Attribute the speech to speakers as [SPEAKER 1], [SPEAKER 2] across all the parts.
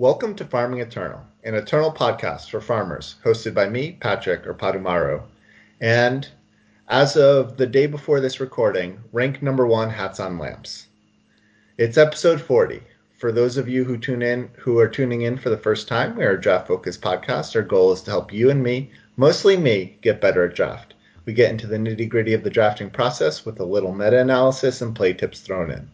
[SPEAKER 1] Welcome to Farming Eternal, an eternal podcast for farmers, hosted by me, Patrick or Padumaru. And as of the day before this recording, rank number one hats on lamps. It's episode 40. For those of you who tune in who are tuning in for the first time, we are a draft focused podcast. Our goal is to help you and me, mostly me, get better at draft. We get into the nitty gritty of the drafting process with a little meta analysis and play tips thrown in.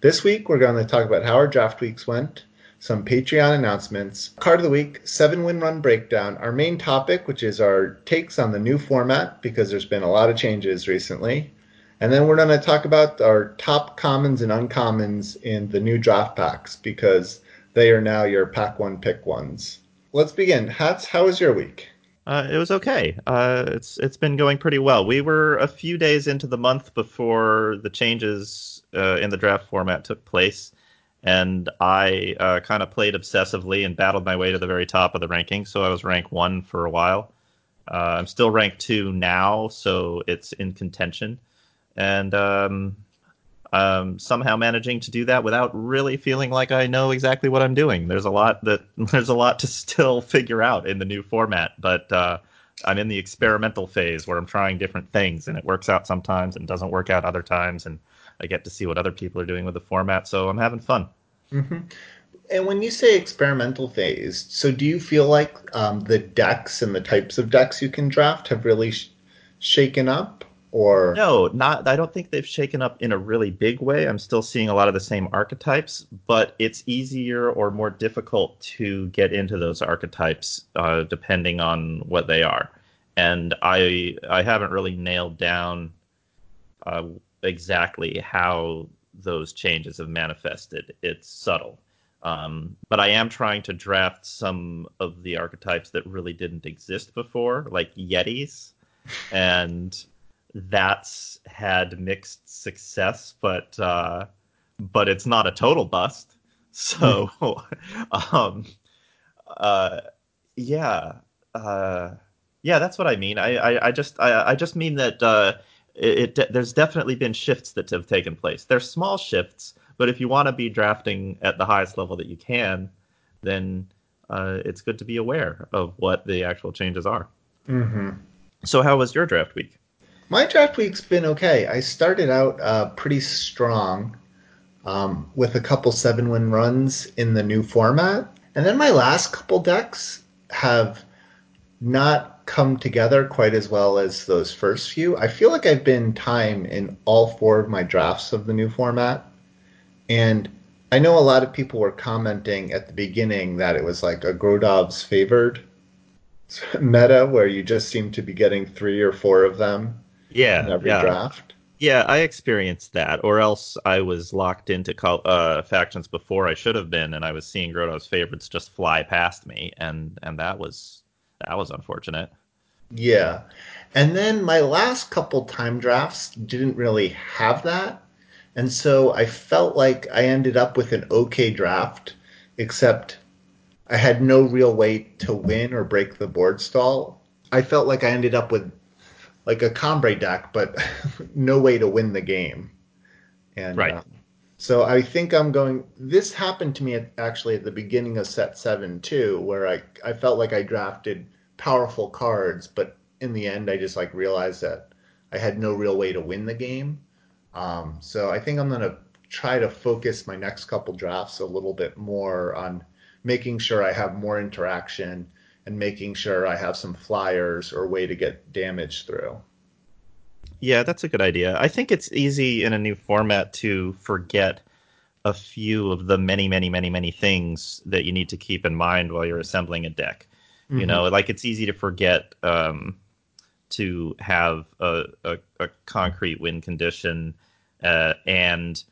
[SPEAKER 1] This week, we're going to talk about how our draft weeks went, some Patreon announcements, card of the week, seven win run breakdown, our main topic, which is our takes on the new format, because there's been a lot of changes recently. And then we're going to talk about our top commons and uncommons in the new draft packs, because they are now your pack one pick ones. Let's begin. Hats, how was your week?
[SPEAKER 2] Uh, it was okay. Uh, it's it's been going pretty well. We were a few days into the month before the changes uh, in the draft format took place, and I uh, kind of played obsessively and battled my way to the very top of the ranking. So I was rank one for a while. Uh, I'm still rank two now, so it's in contention, and um, um, somehow managing to do that without really feeling like I know exactly what I'm doing. There's a lot that there's a lot to still figure out in the new format, but uh, I'm in the experimental phase where I'm trying different things, and it works out sometimes and doesn't work out other times, and I get to see what other people are doing with the format, so I'm having fun.
[SPEAKER 1] Mm-hmm. And when you say experimental phase, so do you feel like um, the decks and the types of decks you can draft have really sh- shaken up? Or
[SPEAKER 2] no, not. I don't think they've shaken up in a really big way. I'm still seeing a lot of the same archetypes, but it's easier or more difficult to get into those archetypes uh, depending on what they are. And I I haven't really nailed down uh, exactly how those changes have manifested. It's subtle. Um, but I am trying to draft some of the archetypes that really didn't exist before, like Yetis. And that's had mixed success, but uh, but it's not a total bust. So, um, uh, yeah, uh, yeah, that's what I mean. I, I, I just I, I just mean that uh, it, it, there's definitely been shifts that have taken place. They're small shifts, but if you want to be drafting at the highest level that you can, then uh, it's good to be aware of what the actual changes are.
[SPEAKER 1] Mm-hmm.
[SPEAKER 2] So, how was your draft week?
[SPEAKER 1] My draft week's been okay. I started out uh, pretty strong um, with a couple seven win runs in the new format, and then my last couple decks have not come together quite as well as those first few. I feel like I've been time in all four of my drafts of the new format. And I know a lot of people were commenting at the beginning that it was like a Grodov's favored meta where you just seem to be getting three or four of them
[SPEAKER 2] yeah,
[SPEAKER 1] in every
[SPEAKER 2] yeah.
[SPEAKER 1] draft.
[SPEAKER 2] Yeah, I experienced that, or else I was locked into uh, factions before I should have been, and I was seeing Grodov's favorites just fly past me, and and that was that was unfortunate.
[SPEAKER 1] Yeah. And then my last couple time drafts didn't really have that. And so I felt like I ended up with an okay draft, except I had no real way to win or break the board stall. I felt like I ended up with like a Combrei deck, but no way to win the game. And
[SPEAKER 2] right.
[SPEAKER 1] Uh, so I think I'm going. This happened to me at, actually at the beginning of set seven too, where I I felt like I drafted powerful cards, but in the end, I just like realized that I had no real way to win the game. Um, so I think I'm gonna try to focus my next couple drafts a little bit more on making sure I have more interaction and making sure I have some flyers or way to get damage through.
[SPEAKER 2] Yeah, that's a good idea. I think it's easy in a new format to forget a few of the many, many, many, many things that you need to keep in mind while you're assembling a deck. Mm-hmm. You know, like it's easy to forget um, to have a, a, a, concrete win condition uh, and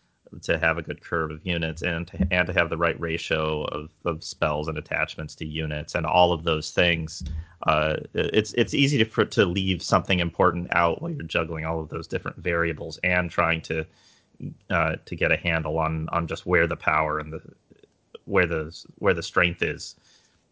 [SPEAKER 2] to have a good curve of units and to, and to have the right ratio of, of spells and attachments to units and all of those things. Uh, it's it's easy to to leave something important out while you're juggling all of those different variables and trying to uh, to get a handle on on just where the power and the where the where the strength is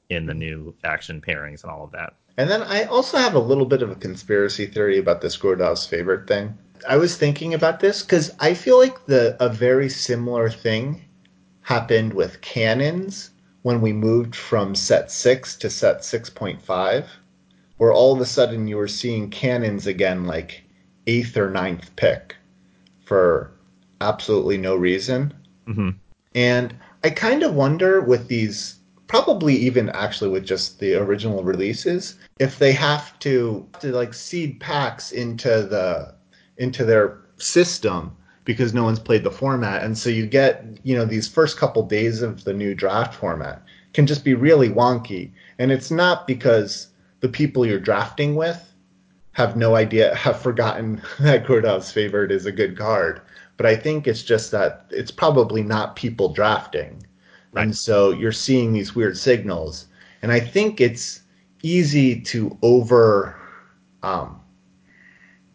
[SPEAKER 2] in the new action pairings and all of that.
[SPEAKER 1] And then I also have a little bit of a conspiracy theory about this Grodov's favorite thing. I was thinking about this because I feel like the a very similar thing happened with cannons, when we moved from set 6 to set 6.5 where all of a sudden you were seeing cannons again like eighth or ninth pick for absolutely no reason.
[SPEAKER 2] Mm-hmm.
[SPEAKER 1] And I kind of wonder with these, probably even actually with just the original releases, if they have to to like seed packs into the into their system because no one's played the format, and so you get you know these first couple days of the new draft format can just be really wonky, and it's not because the people you're drafting with have no idea, have forgotten that Grodov's favorite is a good card. But I think it's just that it's probably not people drafting.
[SPEAKER 2] Right.
[SPEAKER 1] And so you're seeing these weird signals. And I think it's easy to over um,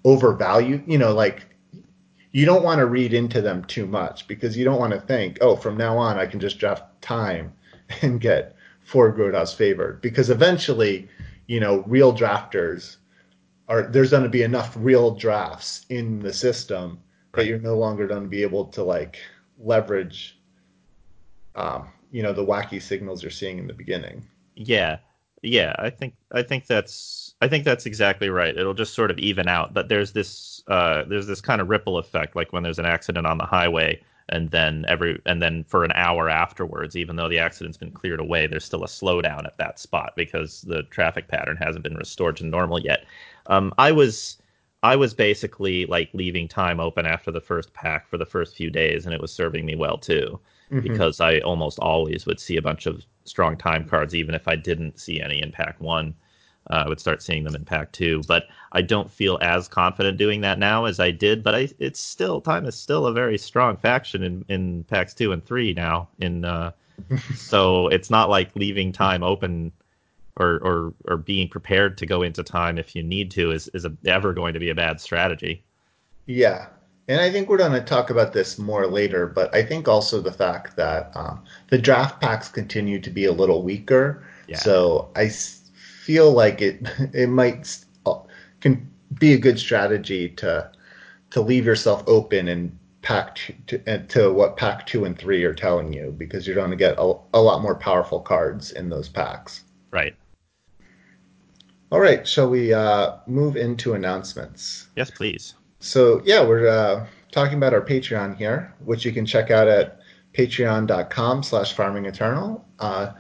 [SPEAKER 1] overvalue, you know, like you don't want to read into them too much because you don't want to think, oh, from now on I can just draft time and get four Grodov's favored. Because eventually, you know, real drafters are there's going to be enough real drafts in the system that you're no longer going to be able to like leverage um, you know the wacky signals you're seeing in the beginning.
[SPEAKER 2] Yeah, yeah. I think I think that's I think that's exactly right. It'll just sort of even out. But there's this uh, there's this kind of ripple effect, like when there's an accident on the highway, and then every and then for an hour afterwards, even though the accident's been cleared away, there's still a slowdown at that spot because the traffic pattern hasn't been restored to normal yet. Um, I was I was basically like leaving time open after the first pack for the first few days, and it was serving me well too
[SPEAKER 1] Mhm.
[SPEAKER 2] because I almost always would see a bunch of strong time cards, even if I didn't see any in pack one. Uh, I would start seeing them in pack two, but I don't feel as confident doing that now as I did. But I, it's still time is still a very strong faction in, in packs two and three now. In uh, so it's not like leaving time open or, or or being prepared to go into time if you need to is is a, ever going to be a bad strategy.
[SPEAKER 1] Yeah. And I think we're going to talk about this more later, but I think also the fact that um, the draft packs continue to be a little weaker.
[SPEAKER 2] Yeah.
[SPEAKER 1] So I s- feel like it it might uh, can be a good strategy to to leave yourself open and pack t- to, uh, to what pack two and three are telling you because you're going to get a, a lot more powerful cards in those packs.
[SPEAKER 2] Right.
[SPEAKER 1] All right, shall we uh, move into announcements?
[SPEAKER 2] Yes, please.
[SPEAKER 1] So yeah, we're uh, talking about our Patreon here, which you can check out at patreon.com slash farmingeternal. Uh,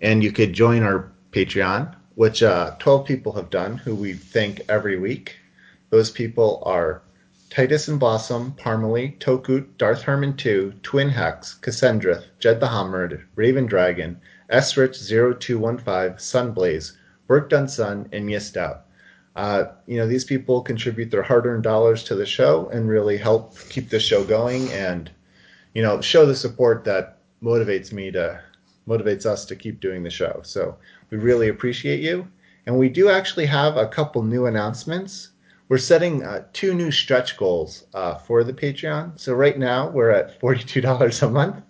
[SPEAKER 1] and you could join our Patreon, which uh, 12 people have done, who we thank every week. Those people are Titus and Blossom, Parmalee, Tokut, Darth Herman 2, Twin Hex, Cassandrith, Jed the Hammered, Raven Dragon, Esrich0215, Sunblaze, Work Done Sun, and Yistout. Uh, you know, these people contribute their hard-earned dollars to the show and really help keep the show going and, you know, show the support that motivates me to motivates us to keep doing the show. So we really appreciate you. And we do actually have a couple new announcements. We're setting uh, two new stretch goals uh, for the Patreon. So right now we're at $42 a month.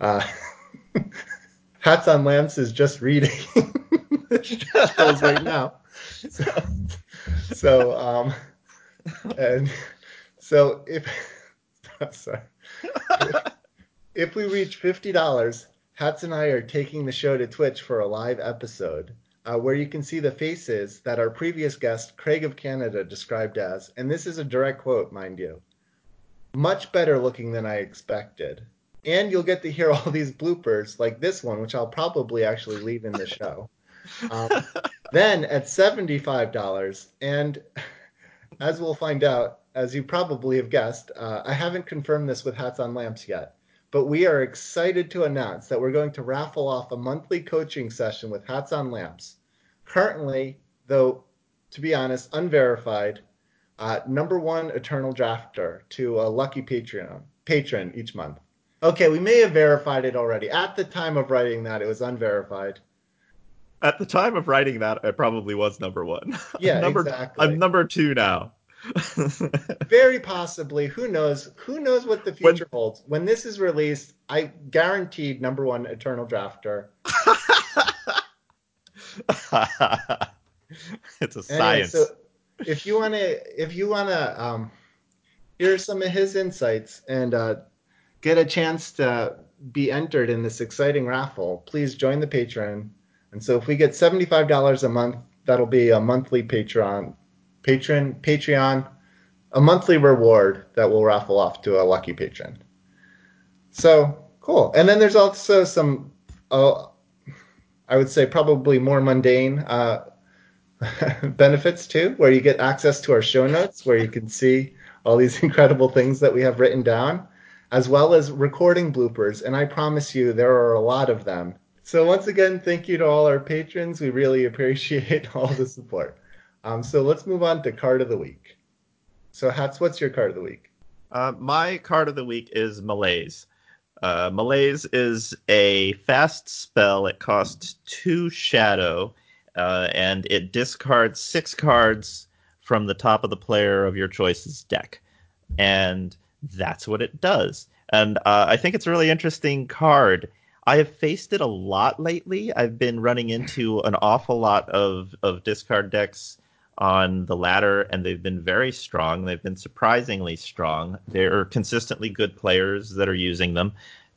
[SPEAKER 1] Uh, Hats on Lamps is just reading the stretch goals right now. So, so um, and so if sorry, if we reach fifty dollars, Hats and I are taking the show to Twitch for a live episode uh, where you can see the faces that our previous guest Craig of Canada described as, and this is a direct quote, mind you, much better looking than I expected. And you'll get to hear all these bloopers like this one, which I'll probably actually leave in the show. Um, then at $75, and as we'll find out, as you probably have guessed, uh, I haven't confirmed this with Hats on Lamps yet, but we are excited to announce that we're going to raffle off a monthly coaching session with Hats on Lamps. Currently, though, to be honest, unverified, uh, number one Eternal Drafter to a lucky Patreon patron each month. Okay, we may have verified it already. At the time of writing that, it was unverified.
[SPEAKER 2] At the time of writing that, I probably was number one.
[SPEAKER 1] Yeah,
[SPEAKER 2] number,
[SPEAKER 1] exactly.
[SPEAKER 2] I'm number two now.
[SPEAKER 1] Very possibly. Who knows? Who knows what the
[SPEAKER 2] When-
[SPEAKER 1] future holds? When this is released, I guaranteed number one Eternal Drafter.
[SPEAKER 2] it's a
[SPEAKER 1] Anyway,
[SPEAKER 2] science.
[SPEAKER 1] so if you wanna, if you wanna, um, hear some of his insights and uh, get a chance to be entered in this exciting raffle, please join the Patreon. And so if we get $75 a month, that'll be a monthly Patreon patron Patreon a monthly reward that we'll raffle off to a lucky patron. So cool. And then there's also some uh, I would say probably more mundane uh, benefits too, where you get access to our show notes, where you can see all these incredible things that we have written down, as well as recording bloopers. And I promise you, there are a lot of them. So once again, thank you to all our patrons. We really appreciate all the support. Um, so let's move on to card of the week. So Hats, what's your card of the week?
[SPEAKER 2] Uh, my card of the week is Malaise. Uh, Malaise is a fast spell. It costs two shadow, uh, and it discards six cards from the top of the player of your choice's deck. And that's what it does. And uh, I think it's a really interesting card. I have faced it a lot lately. I've been running into an awful lot of, of discard decks on the ladder, and they've been very strong. They've been surprisingly strong. They're consistently good players that are using them,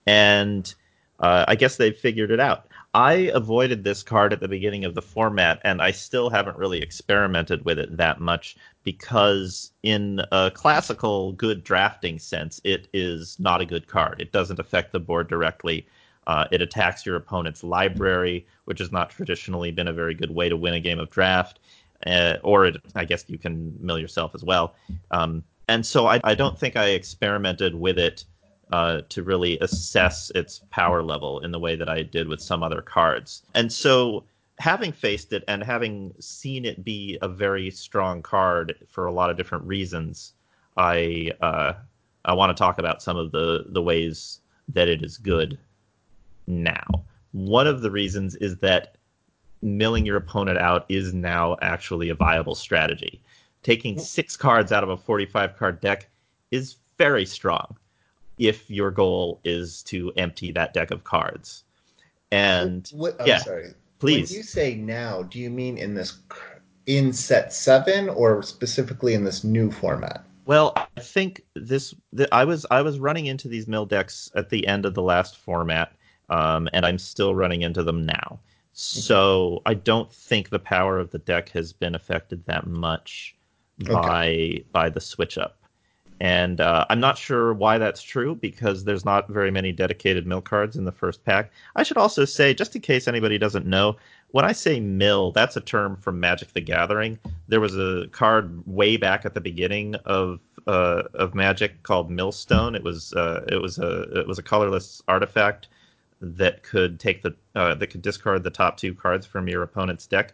[SPEAKER 2] and uh, I guess they've figured it out. I avoided this card at the beginning of the format, and I still haven't really experimented with it that much because, in a classical good drafting sense, it is not a good card. It doesn't affect the board directly. Uh, it attacks your opponent's library, which has not traditionally been a very good way to win a game of draft uh, or it, I guess you can mill yourself as well. Um, and so I, I, don't think I experimented with it uh, to really assess its power level in the way that I did with some other cards. And so having faced it and having seen it be a very strong card for a lot of different reasons, I uh, I want to talk about some of the the ways that it is good now. One of the reasons is that milling your opponent out is now actually a viable strategy. Taking six cards out of a 45 card deck is very strong if your goal is to empty that deck of cards. And
[SPEAKER 1] what, I'm yeah, sorry.
[SPEAKER 2] Please.
[SPEAKER 1] When you say now, do you mean in this in set seven or specifically in this new format?
[SPEAKER 2] Well, I think this. The, I was I was running into these mill decks at the end of the last format, um, and I'm still running into them now. So I don't think the power of the deck has been affected that much by okay. by the switch up. And uh, I'm not sure why that's true because there's not very many dedicated mill cards in the first pack. I should also say, just in case anybody doesn't know, when I say mill, that's a term from Magic the Gathering. There was a card way back at the beginning of uh, of Magic called Millstone. It was uh, it was a it was a colorless artifact that could take the uh, that could discard the top two cards from your opponent's deck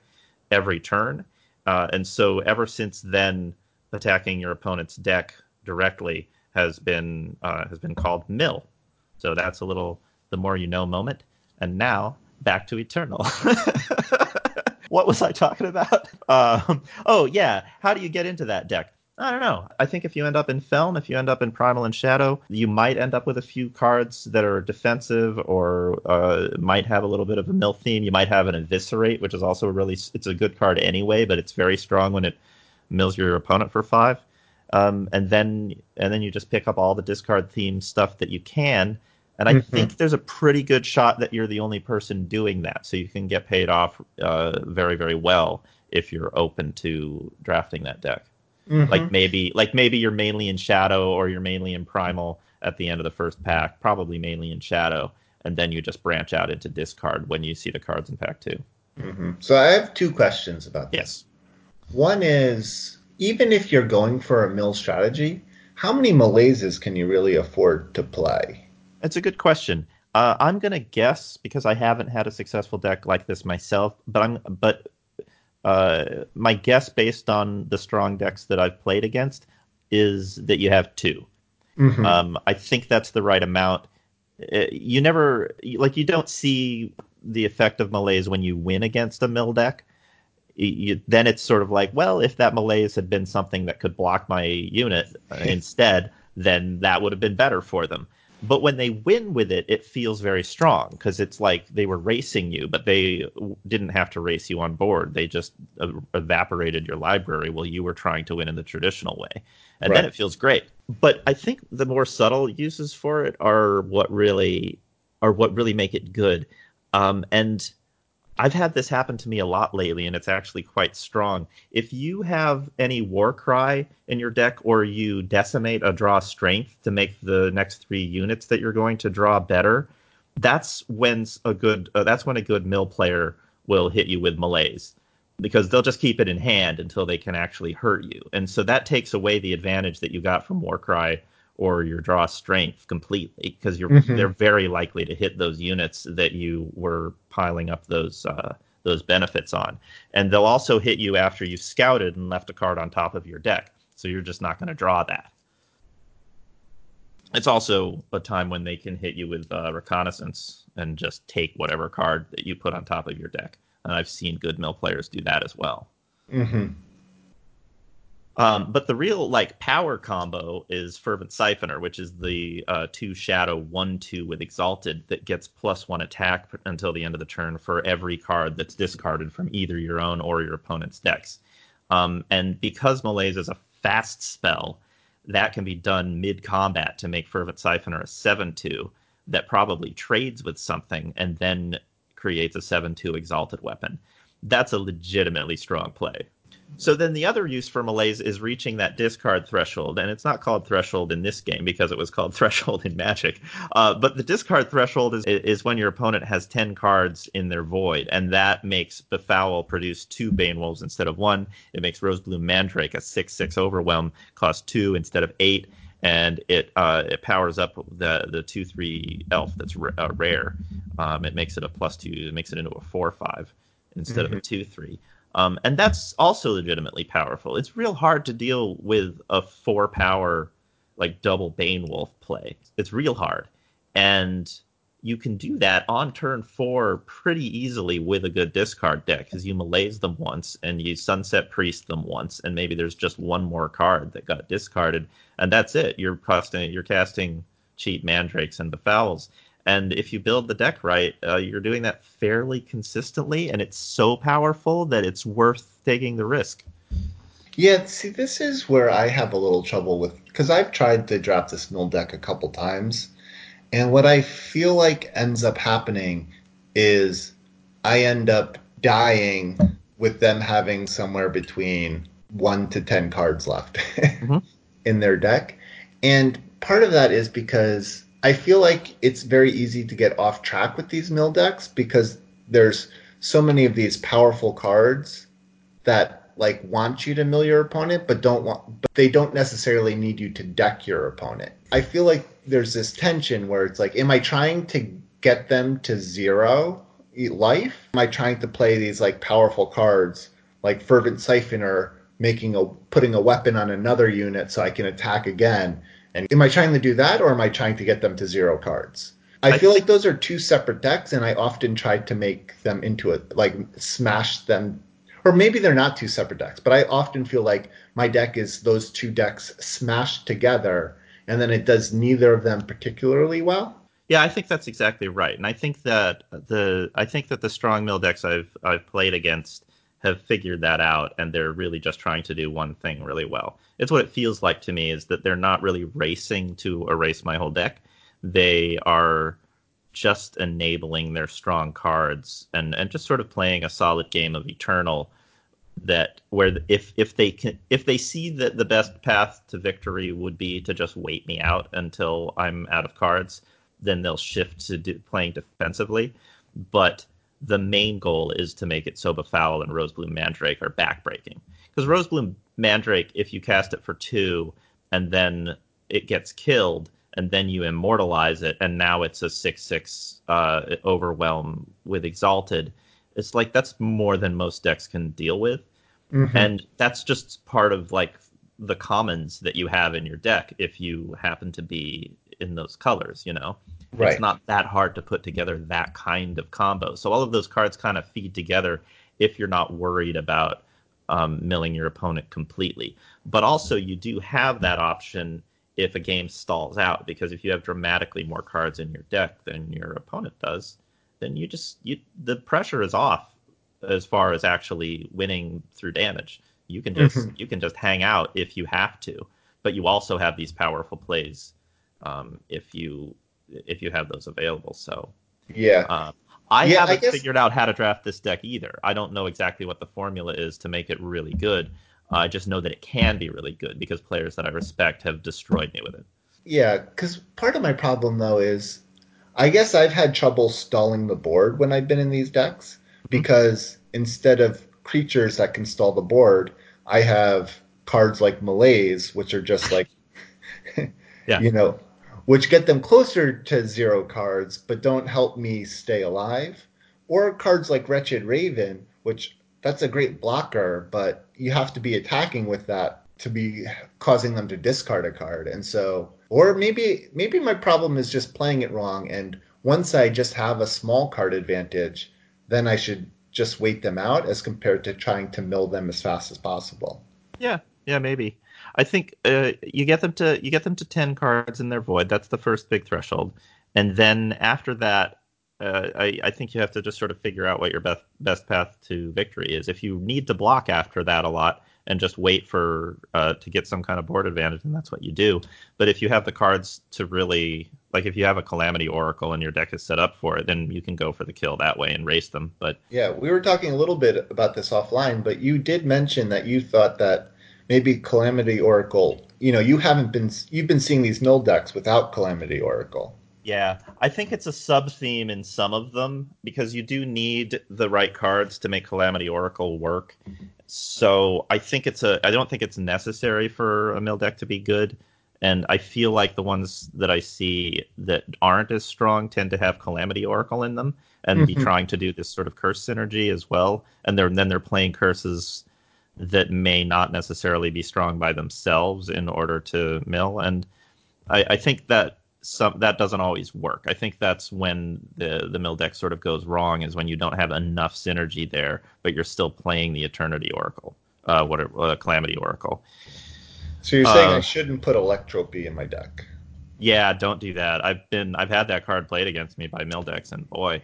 [SPEAKER 2] every turn. Uh, and so ever since then, attacking your opponent's deck directly has been uh, has been called mill. So that's a little the more you know moment. And now back to eternal. what was I talking about? Um, oh yeah, how do you get into that deck? I don't know. I think if you end up in Feln, if you end up in Primal and Shadow, you might end up with a few cards that are defensive or uh, might have a little bit of a mill theme. You might have an Eviscerate, which is also a really it's a good card anyway, but it's very strong when it mills your opponent for five. Um, and then and then you just pick up all the discard theme stuff that you can. And I mm-hmm. think there's a pretty good shot that you're the only person doing that, so you can get paid off uh, very very well if you're open to drafting that deck. Mm-hmm. Like maybe like maybe you're mainly in shadow or you're mainly in primal at the end of the first pack, probably mainly in shadow, and then you just branch out into discard when you see the cards in pack 2
[SPEAKER 1] mm-hmm. So I have two questions about this.
[SPEAKER 2] Yes.
[SPEAKER 1] One is even if you're going for a mill strategy, how many malaises can you really afford to play?
[SPEAKER 2] That's a good question. Uh, I'm gonna guess because I haven't had a successful deck like this myself, but I'm but uh, my guess, based on the strong decks that I've played against, is that you have 2 mm-hmm. um, I think that's the right amount. Uh, you never like you don't see the effect of malaise when you win against a mill deck. You, then it's sort of like, well, if that malaise had been something that could block my unit instead, then that would have been better for them. But when they win with it, it feels very strong because it's like they were racing you, but they didn't have to race you on board. They just evaporated your library while you were trying to win in the traditional way. And right. then it feels great. But I think the more subtle uses for it are what really are what really make it good. Um, and I've had this happen to me a lot lately, and it's actually quite strong. If you have any war cry in your deck, or you decimate a draw strength to make the next three units that you're going to draw better, that's when a good uh, that's when a good mill player will hit you with malaise because they'll just keep it in hand until they can actually hurt you. And so that takes away the advantage that you got from Warcry or your draw strength completely because you're mm-hmm. they're very likely to hit those units that you were piling up those uh, those benefits on. And they'll also hit you after you've scouted and left a card on top of your deck. So you're just not going to draw that. It's also a time when they can hit you with uh, reconnaissance and just take whatever card that you put on top of your deck and I've seen good mill players do that as well.
[SPEAKER 1] Mm-hmm.
[SPEAKER 2] Um, but the real like power combo is Fervent Siphoner, which is the uh, two shadow one two with Exalted that gets plus one attack until the end of the turn for every card that's discarded from either your own or your opponent's decks. Um, and because Malaise is a fast spell, that can be done mid combat to make Fervent Siphoner a seven two that probably trades with something and then creates a 7 2 exalted weapon. That's a legitimately strong play. So then the other use for malaise is reaching that discard threshold, and it's not called threshold in this game because it was called threshold in Magic. Uh, but the discard threshold is is when your opponent has ten cards in their void, and that makes Befoul produce two Bane Wolves instead of one. It makes Rosebloom Mandrake a six six overwhelm cost two instead of eight, and it uh, it powers up the the two three elf that's r- uh, rare. Um, it makes it a plus two. It makes it into a four five instead mm-hmm. of a mm-hmm. two three. Um, and that's also legitimately powerful. It's real hard to deal with a four power like double Bane Wolf play. It's real hard, and you can do that on turn four pretty easily with a good discard deck because you malaise them once and you sunset priest them once, and maybe there's just one more card that got discarded, and that's it. You're casting you're casting cheap mandrakes and befouls. And if you build the deck right, uh, you're doing that fairly consistently, and it's so powerful that it's worth taking the risk.
[SPEAKER 1] Yeah, see, this is where I have a little trouble with because I've tried to draft this mill deck a couple times, and what I feel like ends up happening is I end up dying with them having somewhere between one to 10 cards left mm-hmm. in their deck. And part of that is because I feel like it's very easy to get off track with these mill decks because there's so many of these powerful cards that like want you to mill your opponent but don't want but they don't necessarily need you to deck your opponent. I feel like there's this tension where it's like, am I trying to get them to zero life? Am I trying to play these like powerful cards like Fervent Siphoner, making a putting a weapon on another unit so I can attack again? And am I trying to do that or am I trying to get them to zero cards? I feel like those are two separate decks, and I often try to make them into a like smash them, or maybe they're not two separate decks, but I often feel like my deck is those two decks smashed together and then it does neither of them particularly well.
[SPEAKER 2] Yeah, I think that's exactly right, and I think that the I think that the strong mill decks I've I've played against have figured that out, and they're really just trying to do one thing really well. It's what it feels like to me is that they're not really racing to erase my whole deck. They are just enabling their strong cards and and just sort of playing a solid game of Eternal that where if if they can if they see that the best path to victory would be to just wait me out until I'm out of cards, then they'll shift to do, playing defensively. But the main goal is to make it so Befoul and Rosebloom Mandrake are backbreaking. Because Rosebloom Mandrake, if you cast it for two and then it gets killed, and then you immortalize it, and now it's a six six uh, overwhelm with Exalted it's like that's more than most decks can deal with. Mm-hmm. And that's just part of like the commons that you have in your deck if you happen to be in those colors, you know. Right. It's not that hard to put together that kind of combo. So all of those cards kind of feed together if you're not worried about um, milling your opponent completely. But also you do have that option if a game stalls out because if you have dramatically more cards in your deck than your opponent does, then you just you the pressure is off as far as actually winning through damage. You can just mm-hmm. you can just hang out if you have to, but you also have these powerful plays um, if you if you have those available. So
[SPEAKER 1] Yeah.
[SPEAKER 2] uh, I
[SPEAKER 1] Yeah,
[SPEAKER 2] haven't
[SPEAKER 1] guess-
[SPEAKER 2] figured out how to draft this deck either. I don't know exactly what the formula is to make it really good. I just know that it can be really good because players that I respect have destroyed me with it.
[SPEAKER 1] Yeah, because part of my problem though is, I guess I've had trouble stalling the board when I've been in these decks because instead of creatures that can stall the board, I have cards like Malaise, which are just like,
[SPEAKER 2] Yeah.
[SPEAKER 1] you know, which get them closer to zero cards but don't help me stay alive, or cards like Wretched Raven, which that's a great blocker, but you have to be attacking with that to be causing them to discard a card. And so, or maybe maybe my problem is just playing it wrong. And once I just have a small card advantage, then I should just wait them out as compared to trying to mill them as fast as possible.
[SPEAKER 2] Yeah, yeah, maybe. I think uh, you get them to you get them to ten cards in their void. That's the first big threshold, and then after that, uh, I, I think you have to just sort of figure out what your best best path to victory is. If you need to block after that a lot and just wait for uh, to get some kind of board advantage, then that's what you do. But if you have the cards to really like, if you have a Calamity Oracle and your deck is set up for it, then you can go for the kill that way and race them. But
[SPEAKER 1] Yeah, we were talking a little bit about this offline, but you did mention that you thought that maybe Calamity Oracle, you know, you haven't been you've been seeing these mill decks without Calamity Oracle.
[SPEAKER 2] Yeah, I think it's a sub theme in some of them because you do need the right cards to make Calamity Oracle work. So I think it's a. I don't think it's necessary for a mill deck to be good, and I feel like the ones that I see that aren't as strong tend to have Calamity Oracle in them and be
[SPEAKER 1] Mhm.
[SPEAKER 2] trying to do this sort of curse synergy as well. And they're then they're playing curses that may not necessarily be strong by themselves in order to mill. And I, I think that some that doesn't always work. I think that's when the the mill deck sort of goes wrong is when you don't have enough synergy there, but you're still playing the Eternity Oracle, uh, what a uh, Calamity Oracle.
[SPEAKER 1] So you're saying
[SPEAKER 2] Uh,
[SPEAKER 1] I shouldn't put Electropy in my deck.
[SPEAKER 2] Yeah, don't do that. I've been I've had that card played against me by mill decks, and boy,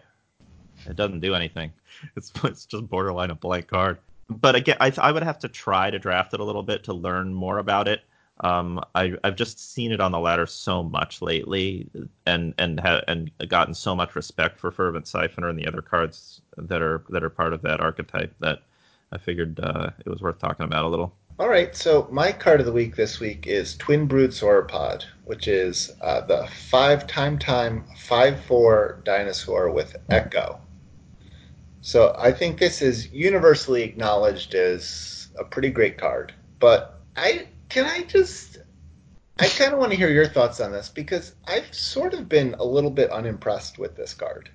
[SPEAKER 2] it doesn't do anything. It's it's just borderline a blank card. But again, I I would have to try to draft it a little bit to learn more about it. Um, I I've just seen it on the ladder so much lately, and and ha- and gotten so much respect for Fervent Siphoner and the other cards that are that are part of that archetype that I figured uh, it was worth talking about a little.
[SPEAKER 1] All right, so my card of the week this week is Twin Brood Sauropod, which is uh, the five time time five four dinosaur with Echo. So I think this is universally acknowledged as a pretty great card. But I can I just I kind of want to hear your thoughts on this because I've sort of been a little bit unimpressed with this card.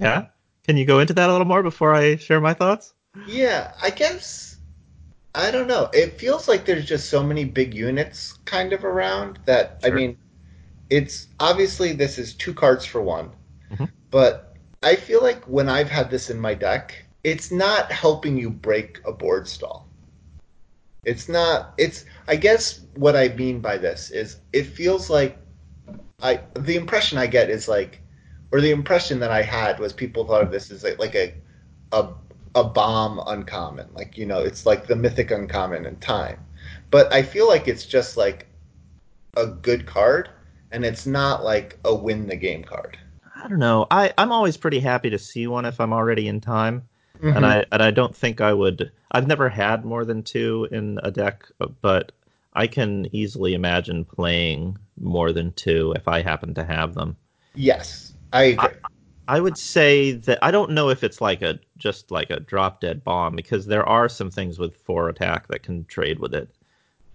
[SPEAKER 2] Yeah, can you go into that a little more before I share my thoughts?
[SPEAKER 1] Yeah, I guess I don't know. It feels like there's just so many big units kind of around that I mean, it's obviously this is two cards for one,
[SPEAKER 2] Mhm.
[SPEAKER 1] but I feel like when I've had this in my deck, it's not helping you break a board stall. It's not. It's. I guess what I mean by this is it feels like I. The impression I get is like, or the impression that I had was people thought of this as like, like a a a bomb uncommon. Like you know, it's like the mythic uncommon in time. But I feel like it's just like a good card, and it's not like a win the game card.
[SPEAKER 2] I don't know. I I'm always pretty happy to see one if I'm already in time.
[SPEAKER 1] Mm-hmm.
[SPEAKER 2] and I and I don't think I would. I've never had more than two in a deck, but I can easily imagine playing more than two if I happen to have them.
[SPEAKER 1] yes, I agree.
[SPEAKER 2] I would say that I don't know if it's like a just like a drop dead bomb because there are some things with four attack that can trade with it,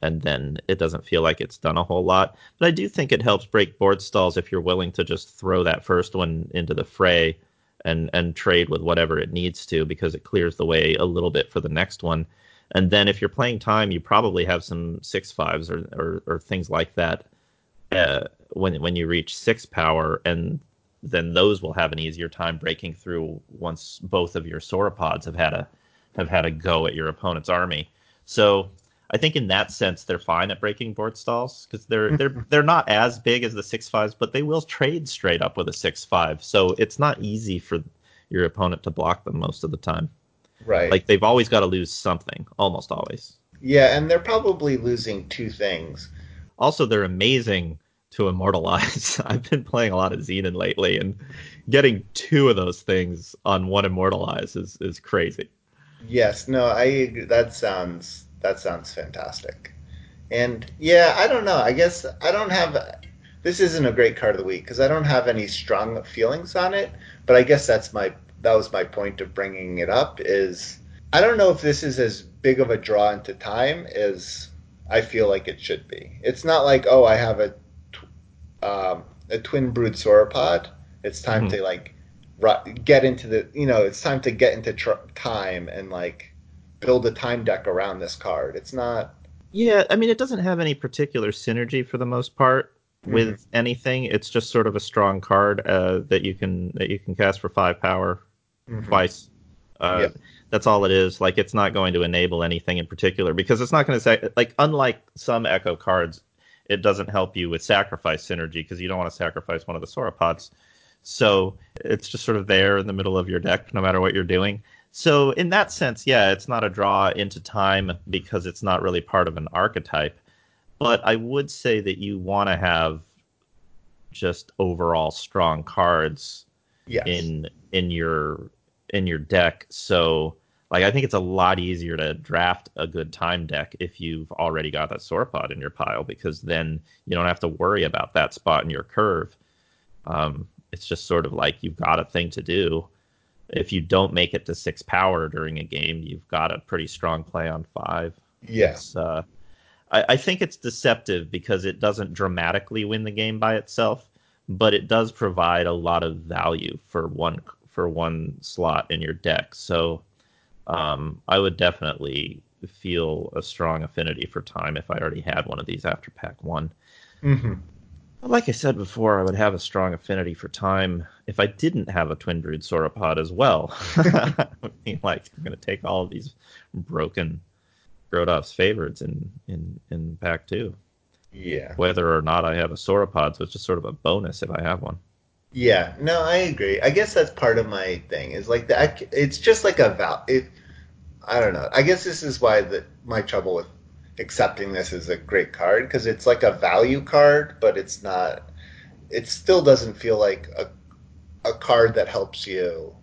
[SPEAKER 2] and then it doesn't feel like it's done a whole lot. But I do think it helps break board stalls if you're willing to just throw that first one into the fray and and trade with whatever it needs to because it clears the way a little bit for the next one. And then if you're playing time, you probably have some six fives or or, or things like that uh, when when you reach six power, and then those will have an easier time breaking through once both of your sauropods have had a have had a go at your opponent's army. So I think in that sense they're fine at breaking board stalls because they're mm-hmm. they're they're not as big as the six fives, but they will trade straight up with a six five. So it's not easy for your opponent to block them most of the time.
[SPEAKER 1] right.
[SPEAKER 2] Like they've always got to lose something, almost always.
[SPEAKER 1] yeah, and they're probably losing two things.
[SPEAKER 2] Also, they're amazing to immortalize. I've been playing a lot of Xenan lately, and getting two of those things on one immortalize is, is crazy.
[SPEAKER 1] Yes, no, I that sounds that sounds fantastic. And yeah, I don't know. I guess I don't have this isn't a great card of the week because I don't have any strong feelings on it, but I guess that's my that was my point of bringing it up is I don't know if this is as big of a draw into time as I feel like it should be. It's not like oh I have a um, a twin brood sauropod. It's time mm-hmm. to like get into the you know it's time to get into tr- time and like build a time deck around this card. It's not.
[SPEAKER 2] Yeah, I mean it doesn't have any particular synergy for the most part with mm-hmm. anything. It's just sort of a strong card uh, that you can that you can cast for five power mm-hmm. twice. Uh. That's all it is. Like it's not going to enable anything in particular because it's not going to say like unlike some Echo cards, it doesn't help you with sacrifice synergy because you don't want to sacrifice one of the sauropods. So it's just sort of there in the middle of your deck, no matter what you're doing. So in that sense, yeah, it's not a draw into time because it's not really part of an archetype. But I would say that you want to have just overall strong cards yes. in in your in your deck. So like I think it's a lot easier to draft a good time deck if you've already got that sauropod in your pile because then you don't have to worry about that spot in your curve. Um, it's just sort of like you've got a thing to do. If you don't make it to six power during a game, you've got a pretty strong play on five.
[SPEAKER 1] Yes.
[SPEAKER 2] Yeah. Uh, I, I think it's deceptive because it doesn't dramatically win the game by itself, but it does provide a lot of value for one for one slot in your deck. So um, I would definitely feel a strong affinity for time if I already had one of these after pack one.
[SPEAKER 1] Mm-hmm.
[SPEAKER 2] Like I said before, I would have a strong affinity for time if I didn't have a twin brood sauropod as well. I mean, like I'm going to take all of these broken Grodov's favorites in in in pack two.
[SPEAKER 1] Yeah.
[SPEAKER 2] Whether or not I have a sauropod, so it's just sort of a bonus if I have one.
[SPEAKER 1] Yeah, no, I agree. I guess that's part of my thing. Is like the it's just like a val. It, I don't know. I guess this is why the my trouble with accepting this as a great card because it's like a value card, but it's not. It still doesn't feel like a a card that helps you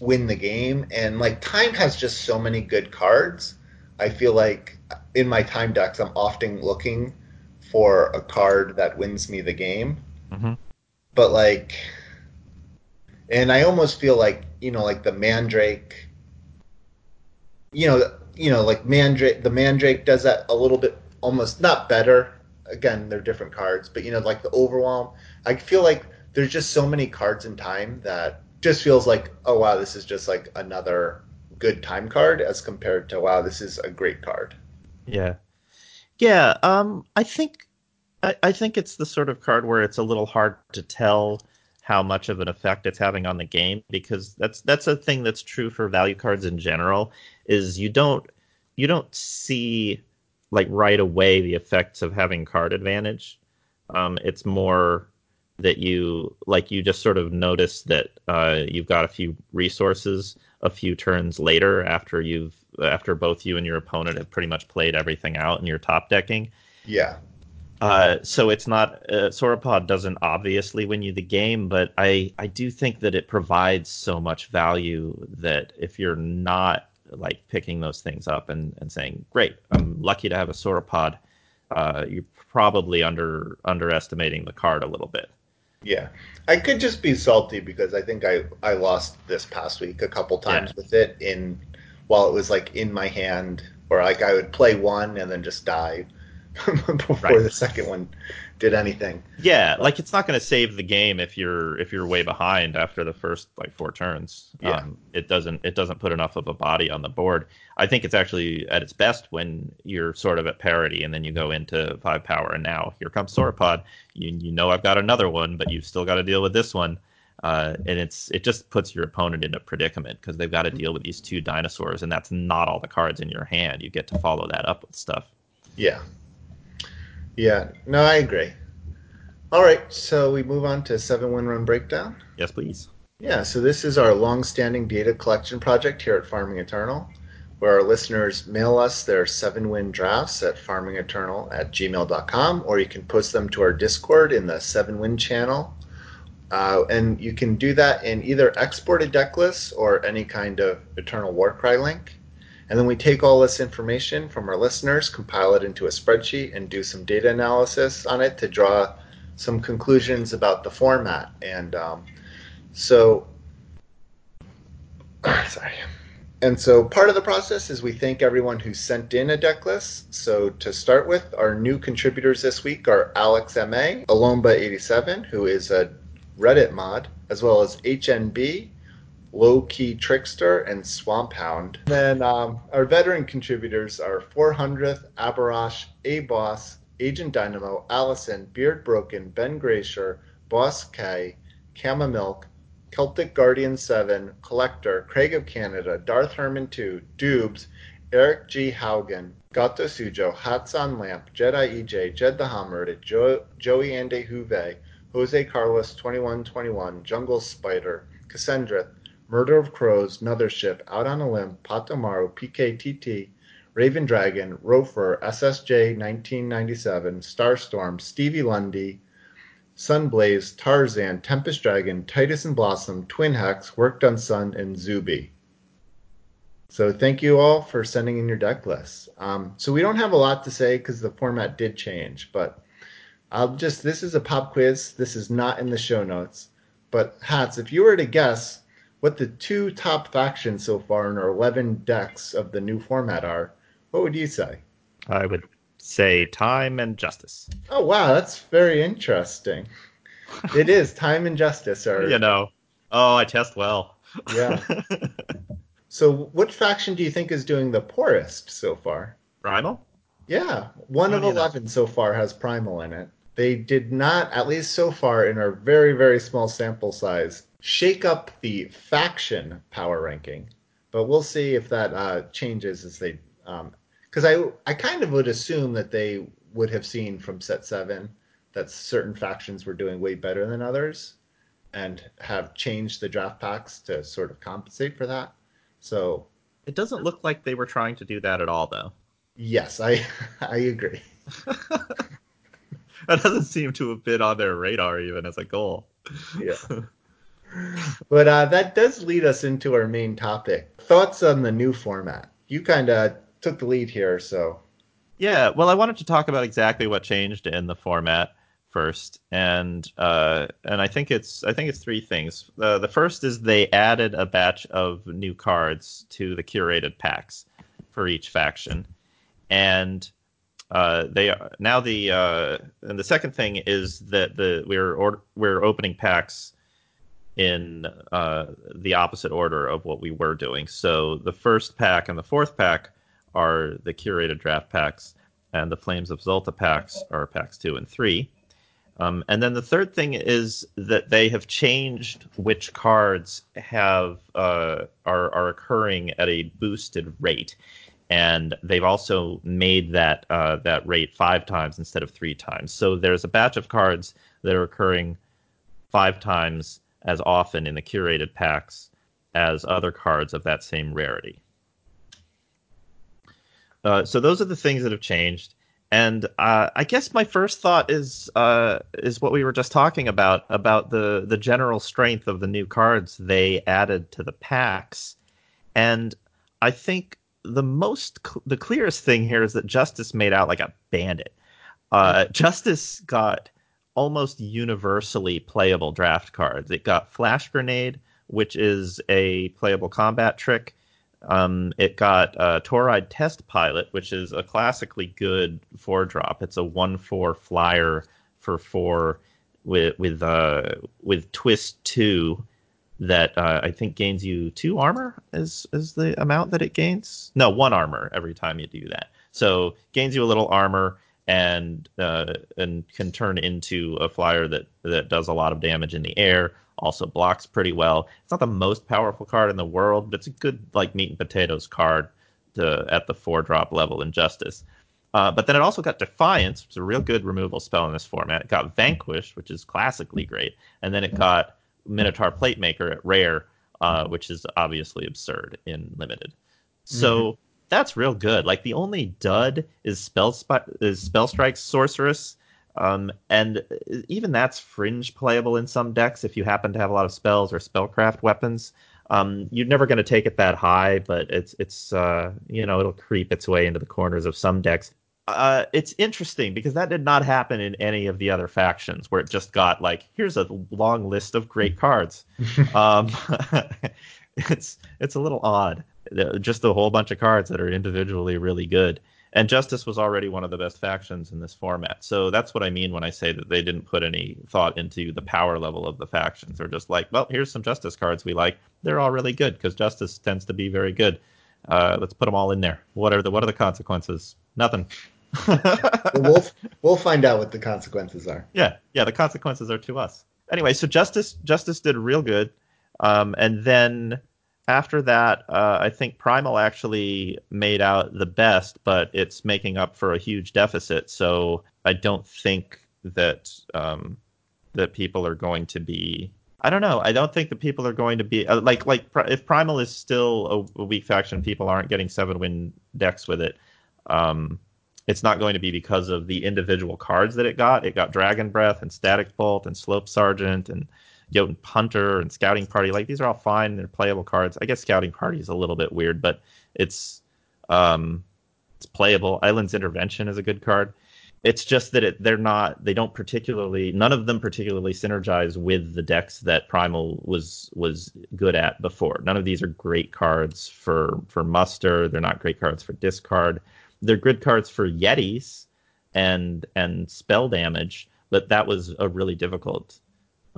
[SPEAKER 1] win the game. And like time has just so many good cards. I feel like in my time decks, I'm often looking for a card that wins me the game.
[SPEAKER 2] Mm-hmm.
[SPEAKER 1] But like, and I almost feel like you know, like the Mandrake. You know, you know, like Mandrake. The Mandrake does that a little bit, almost not better. Again, they're different cards, but you know, like the Overwhelm. I feel like there's just so many cards in time that just feels like, oh wow, this is just like another good time card as compared to wow, this is a great card.
[SPEAKER 2] Yeah, yeah. Um, I think I, I think it's the sort of card where it's a little hard to tell how much of an effect it's having on the game because that's that's a thing that's true for value cards in general is you don't you don't see like right away the effects of having card advantage. Um, it's more that you like you just sort of notice that uh, you've got a few resources a few turns later after you've after both you and your opponent have pretty much played everything out in your top decking.
[SPEAKER 1] Yeah.
[SPEAKER 2] Uh, so it's not uh, Sauropod doesn't obviously win you the game, but I I do think that it provides so much value that if you're not like picking those things up and, and saying, great, I'm lucky to have a Sauropod, uh, you're probably under underestimating the card a little bit.
[SPEAKER 1] Yeah, I could just be salty because I think I I lost this past week a couple times yeah. with it in while it was like in my hand, or like I would play one and then just die before right. the second one did anything.
[SPEAKER 2] Yeah, but, like it's not going to save the game if you're if you're way behind after the first like four turns.
[SPEAKER 1] Yeah. Um,
[SPEAKER 2] it doesn't it doesn't put enough of a body on the board. I think it's actually at its best when you're sort of at parity and then you go into five power and now here comes Sauropod. You you know I've got another one, but you've still got to deal with this one. Uh, and it's it just puts your opponent in a predicament because they've got to deal with these two dinosaurs, and that's not all the cards in your hand. You get to follow that up with stuff.
[SPEAKER 1] Yeah, yeah, no, I agree. All right, so we move on to seven win run breakdown.
[SPEAKER 2] Yes, please.
[SPEAKER 1] Yeah, so this is our long-standing data collection project here at Farming Eternal. where our listeners mail us their seven win drafts at farmingeternal at gmail.com, or you can post them to our Discord in the seven win channel. Uh, and you can do that in either exported deck lists or any kind of Eternal Warcry link. And then we take all this information from our listeners, compile it into a spreadsheet, and do some data analysis on it to draw some conclusions about the format. And um, so, sorry. And so part of the process is we thank everyone who sent in a deck list. So to start with, our new contributors this week are Alex MA, Alomba87, who is a Reddit mod, as well as HNB, Low Key Trickster, and Swamp Hound. Then um, our veteran contributors are 400th, Abarash, A Boss, Agent Dynamo, Allison, Beard Broken, Ben Gracier, Boss K, Kama Milk, Celtic Guardian 7, Collector, Craig of Canada, Darth Herman 2, Dubes, Eric G. Haugen, Gato Sujo, Hatsan Lamp, Jedi EJ, Jed the Hammer, jo- Joey Ande Huve, Jose Carlos 2121, Jungle Spider, Cassandra, Murder of Crows, Nother Ship, Out on a Limb, Patomaru, PKTT, Raven Dragon, Rofer, SSJ 1997, Starstorm, Stevie Lundy, Sunblaze, Tarzan, Tempest Dragon, Titus and Blossom, Twin Hex, Work Done Sun, and Zuby. So thank you all for sending in your deck lists. Um, so we don't have a lot to say because the format did change, but I'll just this is a pop quiz. This is not in the show notes. But Hats, if you were to guess what the two top factions so far in our 11 decks of the new format are, what would you say?
[SPEAKER 2] I would say time and justice.
[SPEAKER 1] Oh, wow, that's very interesting. it is time and justice are
[SPEAKER 2] You know. Oh, I test well.
[SPEAKER 1] Yeah. so, what faction do you think is doing the poorest so far?
[SPEAKER 2] Primal?
[SPEAKER 1] Yeah, one of 11 so far has Primal in it. They did not, at least so far in our very, very small sample size, shake up the faction power ranking, but we'll see if that uh, changes as they. Because um, I I kind of would assume that they would have seen from set seven that certain factions were doing way better than others, and have changed the draft packs to sort of compensate for that. So
[SPEAKER 2] it doesn't look like they were trying to do that at all, though.
[SPEAKER 1] Yes, I I agree.
[SPEAKER 2] that doesn't seem to have been on their radar even as a goal.
[SPEAKER 1] Yeah. but uh, that does lead us into our main topic. Thoughts on the new format? You kind of took the lead here, so.
[SPEAKER 2] Yeah, well, I wanted to talk about exactly what changed in the format first, and uh, and I think it's I think it's three things. Uh, the first is they added a batch of new cards to the curated packs for each faction, and uh, they are now the uh, and the second thing is that the we're or, we're opening packs in uh, the opposite order of what we were doing. So the first pack and the fourth pack are the curated draft packs, and the Flames of Xulta packs are packs two and three. Um, and then the third thing is that they have changed which cards have uh, are are occurring at a boosted rate, and they've also made that uh, that rate five times instead of three times. So there's a batch of cards that are occurring five times as often in the curated packs as other cards of that same rarity. Uh, so those are the things that have changed, and uh, I guess my first thought is uh, is what we were just talking about about the the general strength of the new cards they added to the packs, and I think the most cl- the clearest thing here is that Justice made out like a bandit. Uh, Justice got almost universally playable draft cards. It got Flash Grenade, which is a playable combat trick. Um, it got uh, Toride Test Pilot, which is a classically good four drop. It's a one four flyer for four with with uh, with twist two that uh, I think gains you two armor is is the amount that it gains. No, one armor every time you do that. So gains you a little armor and uh, and can turn into a flyer that that does a lot of damage in the air. Also blocks pretty well. It's not the most powerful card in the world, but it's a good like meat and potatoes card to, at the four drop level in Justice. Uh, but then it also got Defiance, which is a real good removal spell in this format. It got Vanquish, which is classically great, and then it got Minotaur Platemaker at rare, uh, which is obviously absurd in limited. So. Mm-hmm that's real good. Like the only dud is spell is spell strike sorceress, um, and even that's fringe playable in some decks if you happen to have a lot of spells or spellcraft weapons. Um, you're never going to take it that high, but it's it's uh, you know it'll creep its way into the corners of some decks. Uh, it's interesting because that did not happen in any of the other factions where it just got like here's a long list of great cards. um, it's it's a little odd, just a whole bunch of cards that are individually really good. And Justice was already one of the best factions in this format. So that's what I mean when I say that they didn't put any thought into the power level of the factions. They're just like, well, here's some Justice cards we like. They're all really good because Justice tends to be very good. Uh, let's put them all in there. What are the what are the consequences? Nothing.
[SPEAKER 1] we'll we'll find out what the consequences are.
[SPEAKER 2] Yeah, yeah, the consequences are to us. Anyway, so Justice Justice did real good, um, and then after that, uh, I think Primal actually made out the best, but it's making up for a huge deficit. So I don't think that um, that people are going to be. I don't know. I don't think that people are going to be uh, like like if Primal is still a, a, weak faction, people aren't getting seven win decks with it. Um, it's not going to be because of the individual cards that it got. It got Dragon Breath and Static Bolt and Slope Sergeant and Jotun Punter and Scouting Party. Like these are all fine. They're playable cards. I guess Scouting Party is a little bit weird, but it's um, it's playable. Island's Intervention is a good card. It's just that it, they're not. They don't particularly. None of them particularly synergize with the decks that Primal was was good at before. None of these are great cards for for muster. They're not great cards for discard. They're good cards for Yetis and and spell damage, but that was a really difficult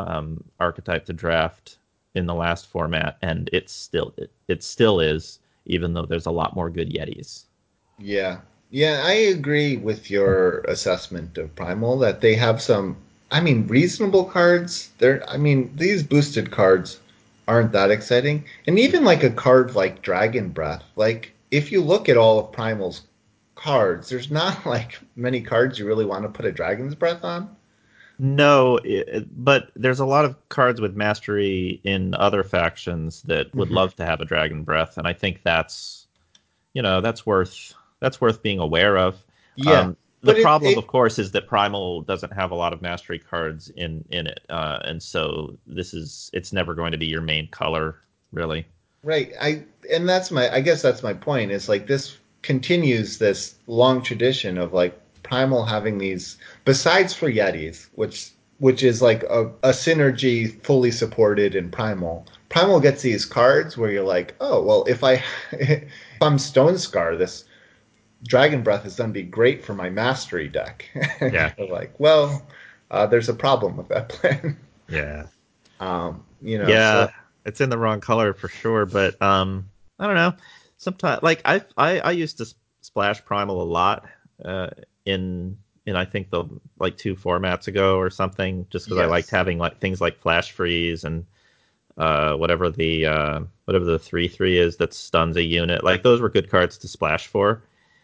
[SPEAKER 2] um, archetype to draft in the last format, and it's still it, it still is, even though there's a lot more good Yetis.
[SPEAKER 1] Yeah, yeah, I agree with your assessment of Primal that they have some. I mean, reasonable cards. They're. I mean, these boosted cards aren't that exciting, and even like a card like Dragon Breath. Like, if you look at all of Primal's cards, there's not like many cards you really want to put a Dragon's Breath on.
[SPEAKER 2] No, it, but there's a lot of cards with mastery in other factions that would mm-hmm. love to have a Dragon Breath, and I think that's, you know, that's worth that's worth being aware of.
[SPEAKER 1] Yeah. Um,
[SPEAKER 2] the problem, it, it, of course, is that Primal doesn't have a lot of mastery cards in in it, uh, and so this is it's never going to be your main color, really.
[SPEAKER 1] Right. I and that's my I guess that's my point. Is like this continues this long tradition of like Primal having these besides for Yetis, which which is like a, a synergy fully supported in Primal. Primal gets these cards where you're like, oh well, if I if I'm Stone Scar, this Dragon Breath is going to be great for my Mastery deck.
[SPEAKER 2] Yeah.
[SPEAKER 1] like, well, uh, there's a problem with that plan.
[SPEAKER 2] Yeah.
[SPEAKER 1] Um, you know.
[SPEAKER 2] Yeah, so. it's in the wrong color for sure, but um, I don't know. Sometimes, like I, I, I used to splash Primal a lot. Uh, in in I think the like two formats ago or something, just because yes. I liked having like things like flash freeze and uh, whatever the uh, whatever the three three is that stuns a unit. Like those were good cards to splash for.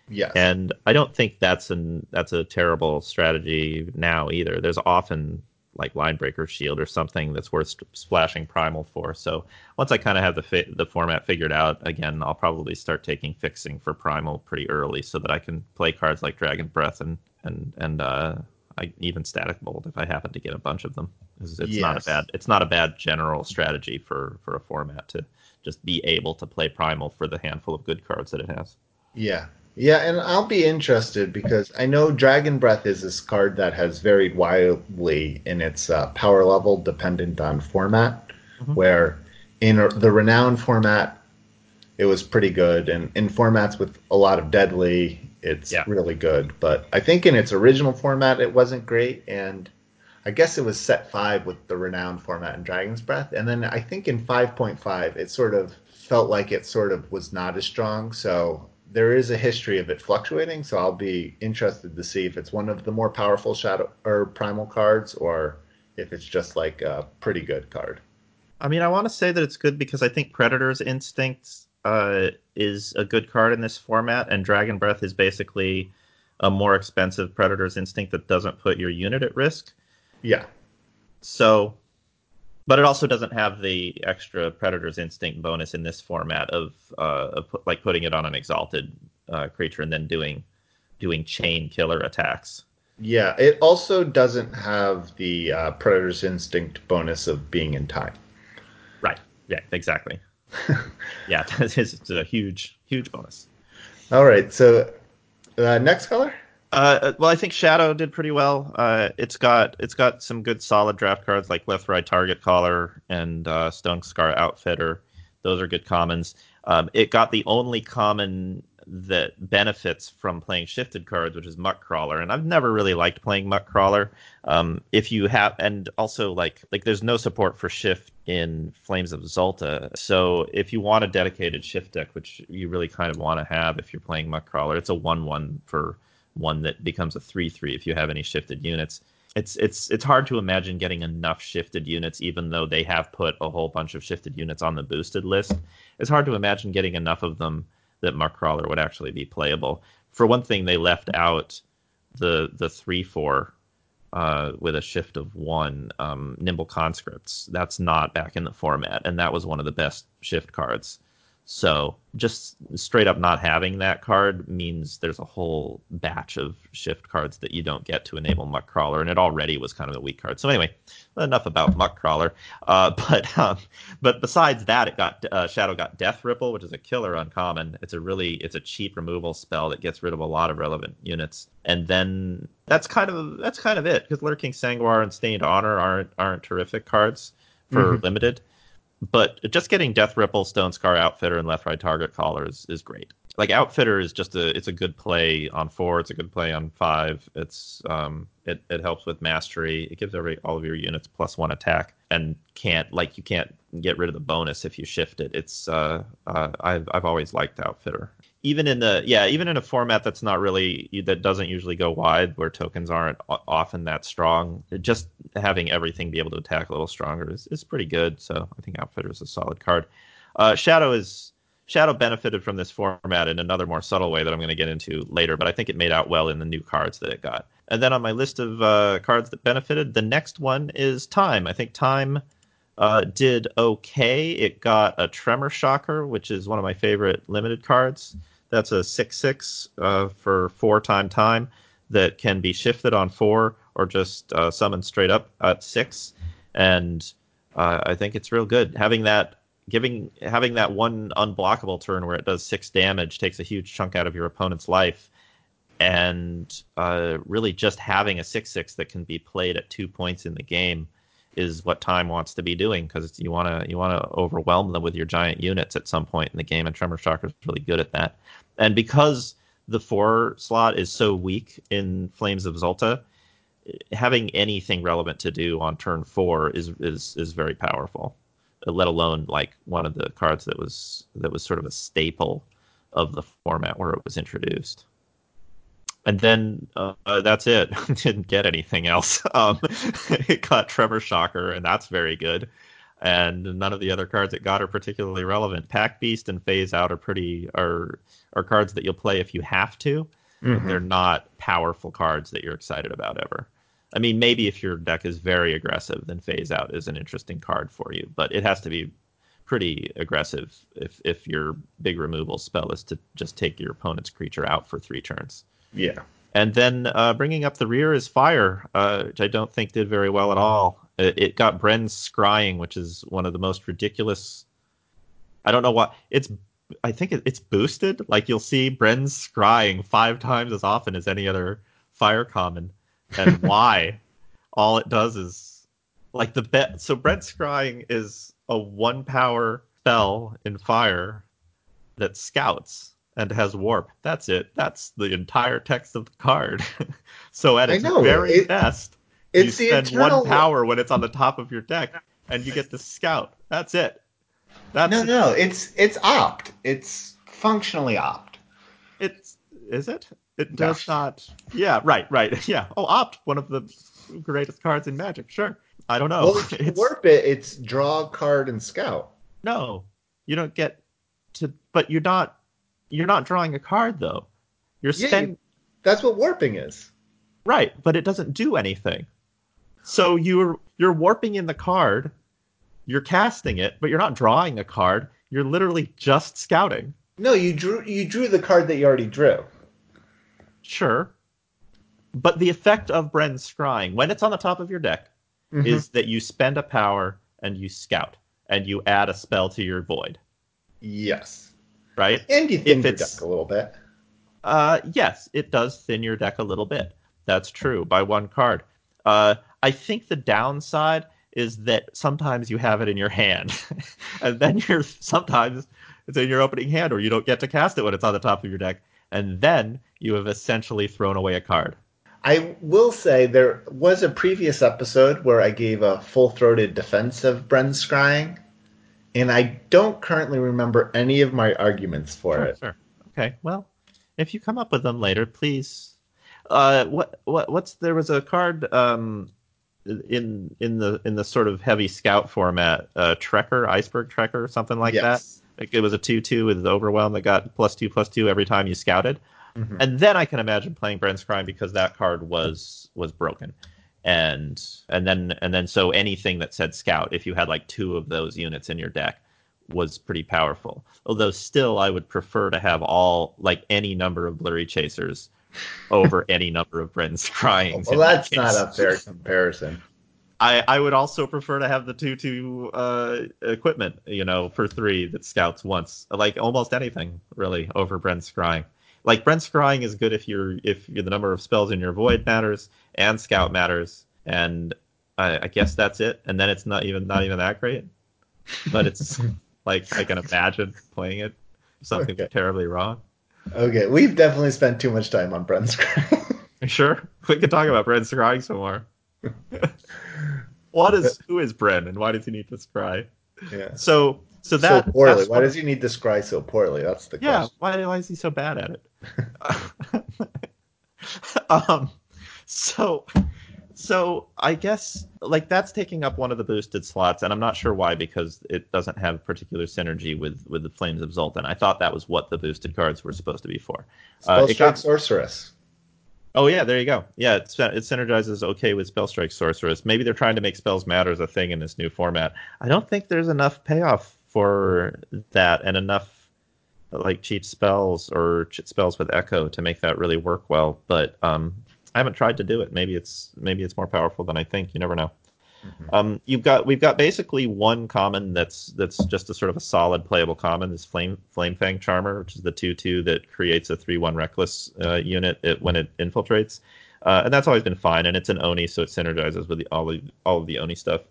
[SPEAKER 1] Yeah.
[SPEAKER 2] And I don't think that's an that's a terrible strategy now either. There's often like Linebreaker Shield or something that's worth splashing Primal for. So once I kind of have the fi- the format figured out, again, I'll probably start taking fixing for Primal pretty early so that I can play cards like Dragon Breath and and and uh, I, even Static Bolt if I happen to get a bunch of them. It's, it's yes. not a bad it's not a bad general strategy for for a format to just be able to play Primal for the handful of good cards that it has.
[SPEAKER 1] Yeah, yeah, and I'll be interested because I know Dragon Breath is this card that has varied wildly in its uh, power level dependent on format. Mm-hmm. Where in the renowned format, it was pretty good, and in formats with a lot of deadly, it's yeah. really good. But I think in its original format, it wasn't great, and I guess it was set five with the renowned format in Dragon's Breath, and then I think in 5.5, it sort of felt like it sort of was not as strong. So there is a history of it fluctuating, so I'll be interested to see if it's one of the more powerful shadow or primal cards, or if it's just like a pretty good card.
[SPEAKER 2] I mean, I want to say that it's good because I think Predator's Instincts uh, is a good card in this format, and Dragon Breath is basically a more expensive Predator's Instinct that doesn't put your unit at risk.
[SPEAKER 1] Yeah.
[SPEAKER 2] So but it also doesn't have the extra Predator's Instinct bonus in this format of, uh, of pu- like putting it on an exalted uh, creature and then doing doing chain killer attacks.
[SPEAKER 1] Yeah, it also doesn't have the uh, Predator's Instinct bonus of being in time.
[SPEAKER 2] Right. Yeah. Exactly. yeah, it's, it's a huge huge bonus.
[SPEAKER 1] All right, so uh, next color.
[SPEAKER 2] Uh, well, I think Shadow did pretty well. Uh, it's got it's got some good solid draft cards like Lethrai Target Caller and uh, Stone Scar Outfitter. Those are good commons. Um, it got the only common that benefits from playing shifted cards, which is Muck Crawler, and I've never really liked playing Muck Crawler. Um, if you have, and also like like there's no support for shift in Flames of Xulta, so if you want a dedicated shift deck, which you really kind of want to have if you're playing Muck Crawler, it's a one-one for one that becomes a three-three if you have any shifted units. It's it's it's hard to imagine getting enough shifted units, even though they have put a whole bunch of shifted units on the boosted list. It's hard to imagine getting enough of them that Muck Crawler would actually be playable. For one thing, they left out the the three four uh, with a shift of one um, nimble conscripts. That's not back in the format, and that was one of the best shift cards. So just straight up not having that card means there's a whole batch of shift cards that you don't get to enable Muck Crawler, and it already was kind of a weak card. So anyway, enough about Muck Crawler. Uh, but um, but besides that, it got uh, Shadow got Death Ripple, which is a killer uncommon. It's a really it's a cheap removal spell that gets rid of a lot of relevant units, and then that's kind of that's kind of it because Lurking Sanguar and Stained Honor aren't aren't terrific cards for
[SPEAKER 1] Mhm.
[SPEAKER 2] limited but just getting Death Ripple, Stone Scar, Outfitter, and Lethrai Target Caller is, is great. Like Outfitter is just a it's a good play on four. It's a good play on five. It's um it, it helps with mastery. It gives every all of your units plus one attack and can't like you can't get rid of the bonus if you shift it. It's uh, uh I've I've always liked Outfitter. Even in the yeah even in a format that's not really that doesn't usually go wide where tokens aren't often that strong. Just having everything be able to attack a little stronger is, is pretty good. So I think Outfitter is a solid card. Uh, Shadow is Shadow benefited from this format in another more subtle way that I'm going to get into later, but I think it made out well in the new cards that it got. And then on my list of uh, cards that benefited, the next one is Time. I think Time uh, did okay. It got a Tremor Shocker, which is one of my favorite limited cards. That's a 6 6 uh, for four time time that can be shifted on four or just uh, summoned straight up at six. And uh, I think it's real good. Having that giving having that one unblockable turn where it does six damage takes a huge chunk out of your opponent's life and uh, really just having a six six that can be played at two points in the game is what time wants to be doing because you want to you want to overwhelm them with your giant units at some point in the game and tremor shocker is really good at that and because the four slot is so weak in flames of Xulta having anything relevant to do on turn four is is is very powerful let alone like one of the cards that was that was sort of a staple of the format where it was introduced. And then uh, that's it. Didn't get anything else. Um, it got Tremor Shocker, and that's very good. And none of the other cards it got are particularly relevant. Pack Beast and Phase Out are pretty are are cards that you'll play if you have to.
[SPEAKER 1] Mhm.
[SPEAKER 2] They're not powerful cards that you're excited about ever. I mean, maybe if your deck is very aggressive, then Phase Out is an interesting card for you, but it has to be pretty aggressive if if your big removal spell is to just take your opponent's creature out for three turns.
[SPEAKER 1] Yeah.
[SPEAKER 2] And then uh, bringing up the rear is Fire, uh, which I don't think did very well at all. It, it got Bren's Scrying, which is one of the most ridiculous. I don't know what it's. I think it, it's boosted. Like you'll see Bren's Scrying five times as often as any other Fire common, and why? all it does is like the bet. So Brent Scrying is a one power spell in Fire that scouts and has warp. That's it. That's the entire text of the card. so at its
[SPEAKER 1] know,
[SPEAKER 2] very
[SPEAKER 1] it-
[SPEAKER 2] best, you spend
[SPEAKER 1] eternal.
[SPEAKER 2] one power when it's on the top of your deck, and you get the scout. That's it. That's
[SPEAKER 1] No, no, it's it's opt. It's functionally opt.
[SPEAKER 2] It's is it? It
[SPEAKER 1] No.
[SPEAKER 2] does not. Yeah, right, right. Yeah. Oh, opt one of the greatest cards in Magic. Sure. I don't know.
[SPEAKER 1] well, if you
[SPEAKER 2] It's-
[SPEAKER 1] warp it, it's draw card and scout.
[SPEAKER 2] No, you don't get to. But you're not. You're not drawing a card though. You're
[SPEAKER 1] Yeah,
[SPEAKER 2] spending
[SPEAKER 1] you- That's what warping is.
[SPEAKER 2] right, but it doesn't do anything. So you're you're warping in the card, you're casting it, but you're not drawing a card. You're literally just scouting.
[SPEAKER 1] No, you drew you drew the card that you already drew.
[SPEAKER 2] Sure. But the effect of Bren's Scrying, when it's on the top of your deck,
[SPEAKER 1] Mhm.
[SPEAKER 2] is that you spend a power and you scout and you add a spell to your void,
[SPEAKER 1] Yes.
[SPEAKER 2] Right?
[SPEAKER 1] And you thin
[SPEAKER 2] If
[SPEAKER 1] your deck a little bit.
[SPEAKER 2] Uh, yes, it does thin your deck a little bit. That's true by one card. Uh, I think the downside is that sometimes you have it in your hand, and then you're sometimes it's in your opening hand, or you don't get to cast it when it's on the top of your deck, and then you have essentially thrown away a card.
[SPEAKER 1] I will say there was a previous episode where I gave a full throated defense of Bren's scrying, and I don't currently remember any of my arguments for it.
[SPEAKER 2] Sure. Okay. Well, if you come up with them later, please. Uh, what what what's there was a card um in in the in the sort of heavy scout format, uh, Trekker, Iceberg Trekker, something like that.
[SPEAKER 1] yes.
[SPEAKER 2] Like it was a two two with overwhelm that got plus two plus two every time you scouted.
[SPEAKER 1] Mhm.
[SPEAKER 2] And then I can imagine playing Brent's Crime because that card was was broken. And and then and then so anything that said scout, if you had like two of those units in your deck, was pretty powerful. Although still I would prefer to have all like any number of blurry chasers over any number of Brent's crying.
[SPEAKER 1] Well, that's not a fair comparison.
[SPEAKER 2] I, I would also prefer to have the two two uh, equipment, you know, for three that scouts once, like almost anything really over Brent's scrying. Like Brent's scrying is good if you're if you're the number of spells in your void matters and scout matters, and I, I guess that's it. And then it's not even not even that great, but it's like I can imagine playing it if something
[SPEAKER 1] Okay.
[SPEAKER 2] terribly wrong.
[SPEAKER 1] Okay, we've definitely spent too much time on Bren's scrying.
[SPEAKER 2] Sure, we could talk about Brent scrying some more. what is who is Brent and why does he need to scry?
[SPEAKER 1] yeah.
[SPEAKER 2] So so that
[SPEAKER 1] so poorly. Why does he need to scry so poorly? That's the
[SPEAKER 2] yeah
[SPEAKER 1] question.
[SPEAKER 2] why why is he so bad at it? um, so so I guess like that's taking up one of the boosted slots, and I'm not sure why because it doesn't have particular synergy with with the Flames of Zoltan. I thought that was what the boosted cards were supposed to be for. Uh,
[SPEAKER 1] Spell
[SPEAKER 2] it
[SPEAKER 1] strike
[SPEAKER 2] got-
[SPEAKER 1] sorceress.
[SPEAKER 2] Oh yeah, there you go. Yeah, it, it synergizes okay with Spellstrike Sorceress. Maybe they're trying to make spells matter as a thing in this new format. I don't think there's enough payoff for that and enough like cheap spells or ch- spells with Echo to make that really work well. But um, I haven't tried to do it. Maybe it's maybe it's more powerful than I think. You never know. Um, you've got we've got basically one common that's that's just a sort of a solid playable common. This flame flame fang charmer, which is the two two that creates a three one reckless uh, unit it, when it infiltrates, uh, and that's always been fine. And it's an oni, so it synergizes with the, all of all of the oni stuff.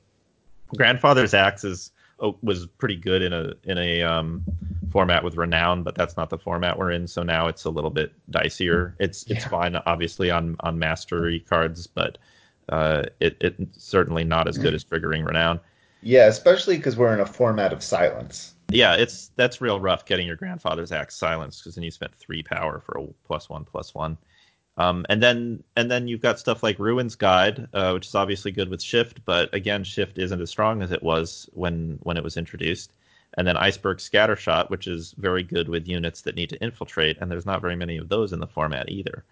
[SPEAKER 2] Grandfather's axe is was pretty good in a in a um, format with renown, but that's not the format we're in. So now it's a little bit dicier. It's it's fine, obviously on on mastery cards, but uh, it it certainly not as good as triggering renown.
[SPEAKER 1] Yeah, especially because we're in a format of silence.
[SPEAKER 2] Yeah, it's that's real rough getting your grandfather's axe silenced because then you spent three power for a plus one plus one. Um, and then and then you've got stuff like Ruin's Guide, uh, which is obviously good with Shift, but again, Shift isn't as strong as it was when when it was introduced. And then Iceberg Scattershot, which is very good with units that need to infiltrate, and there's not very many of those in the format either.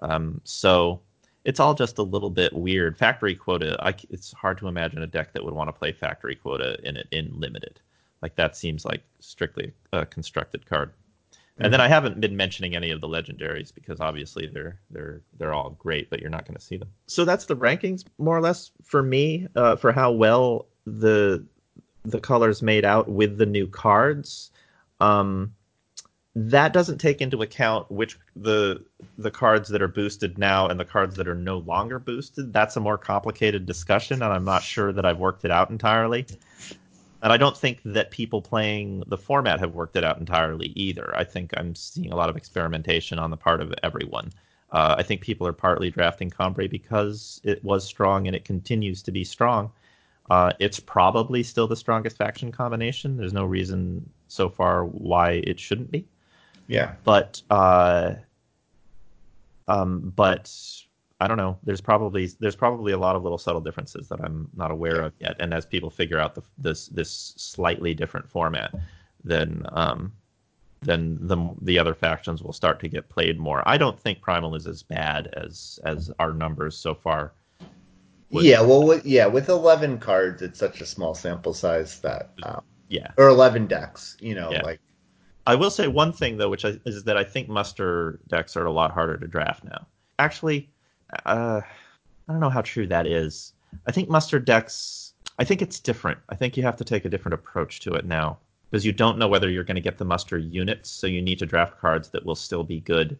[SPEAKER 2] Um, so it's all just a little bit weird. Factory quota, I it's hard to imagine a deck that would want to play factory quota in it in limited. Like that seems like strictly a constructed card. And then I haven't been mentioning any of the legendaries because obviously they're they're they're all great, but you're not going to see them. So that's the rankings more or less for me uh, for how well the the colors made out with the new cards. Um, that doesn't take into account which the the cards that are boosted now and the cards that are no longer boosted. That's a more complicated discussion, and I'm not sure that I've worked it out entirely. And I don't think that people playing the format have worked it out entirely either. I think I'm seeing a lot of experimentation on the part of everyone. Uh, I think people are partly drafting Combrei because it was strong and it continues to be strong. Uh, it's probably still the strongest faction combination. There's no reason so far why it shouldn't be
[SPEAKER 1] Yeah.
[SPEAKER 2] but uh, um, but I don't know. There's probably there's probably a lot of little subtle differences that I'm not aware of yet. And as people figure out the, this this slightly different format, then um, then the the other factions will start to get played more. I don't think Primal is as bad as as our numbers so far would-
[SPEAKER 1] yeah, well, with, yeah, with eleven cards, it's such a small sample size that, um,
[SPEAKER 2] yeah.
[SPEAKER 1] or eleven decks, you know,
[SPEAKER 2] Yeah.
[SPEAKER 1] like
[SPEAKER 2] I will say one thing though, which I, is that I think muster decks are a lot harder to draft now. Actually, uh, I don't know how true that is. I think muster decks. I think it's different. I think you have to take a different approach to it now because you don't know whether you're going to get the muster units, so you need to draft cards that will still be good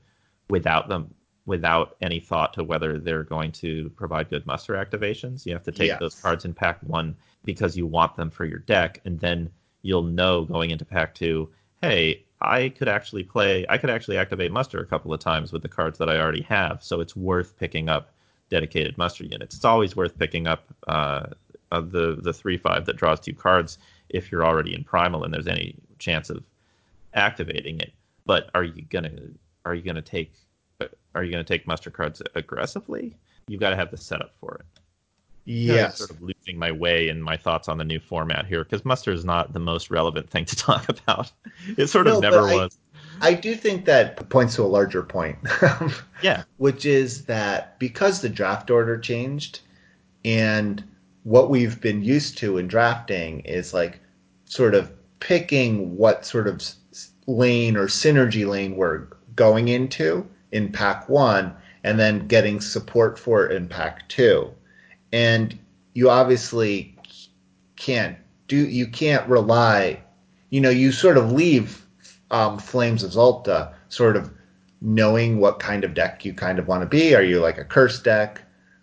[SPEAKER 2] without them, without any thought to whether they're going to provide good muster activations. You have to take
[SPEAKER 1] Yes.
[SPEAKER 2] those cards in pack one because you want them for your deck, and then you'll know going into pack two, hey, I could actually play, I could actually activate muster a couple of times with the cards that I already have, so it's worth picking up dedicated muster units. It's always worth picking up uh, the the three five that draws two cards if you're already in primal and there's any chance of activating it. But are you gonna are you gonna take uh, are you gonna take muster cards aggressively? You've got to have the setup for it.
[SPEAKER 1] Yes,
[SPEAKER 2] sort of losing my way in my thoughts on the new format here because muster is not the most relevant thing to talk about. It sort of
[SPEAKER 1] No, but
[SPEAKER 2] never
[SPEAKER 1] I-
[SPEAKER 2] was.
[SPEAKER 1] I do think that points to a larger point,
[SPEAKER 2] Yeah,
[SPEAKER 1] which is that because the draft order changed, and what we've been used to in drafting is like sort of picking what sort of lane or synergy lane we're going into in pack one, and then getting support for it in pack two. And you obviously can't do you can't rely you know you sort of leave um, flames of Xulta sort of knowing what kind of deck you kind of want to be. Are you like a curse deck?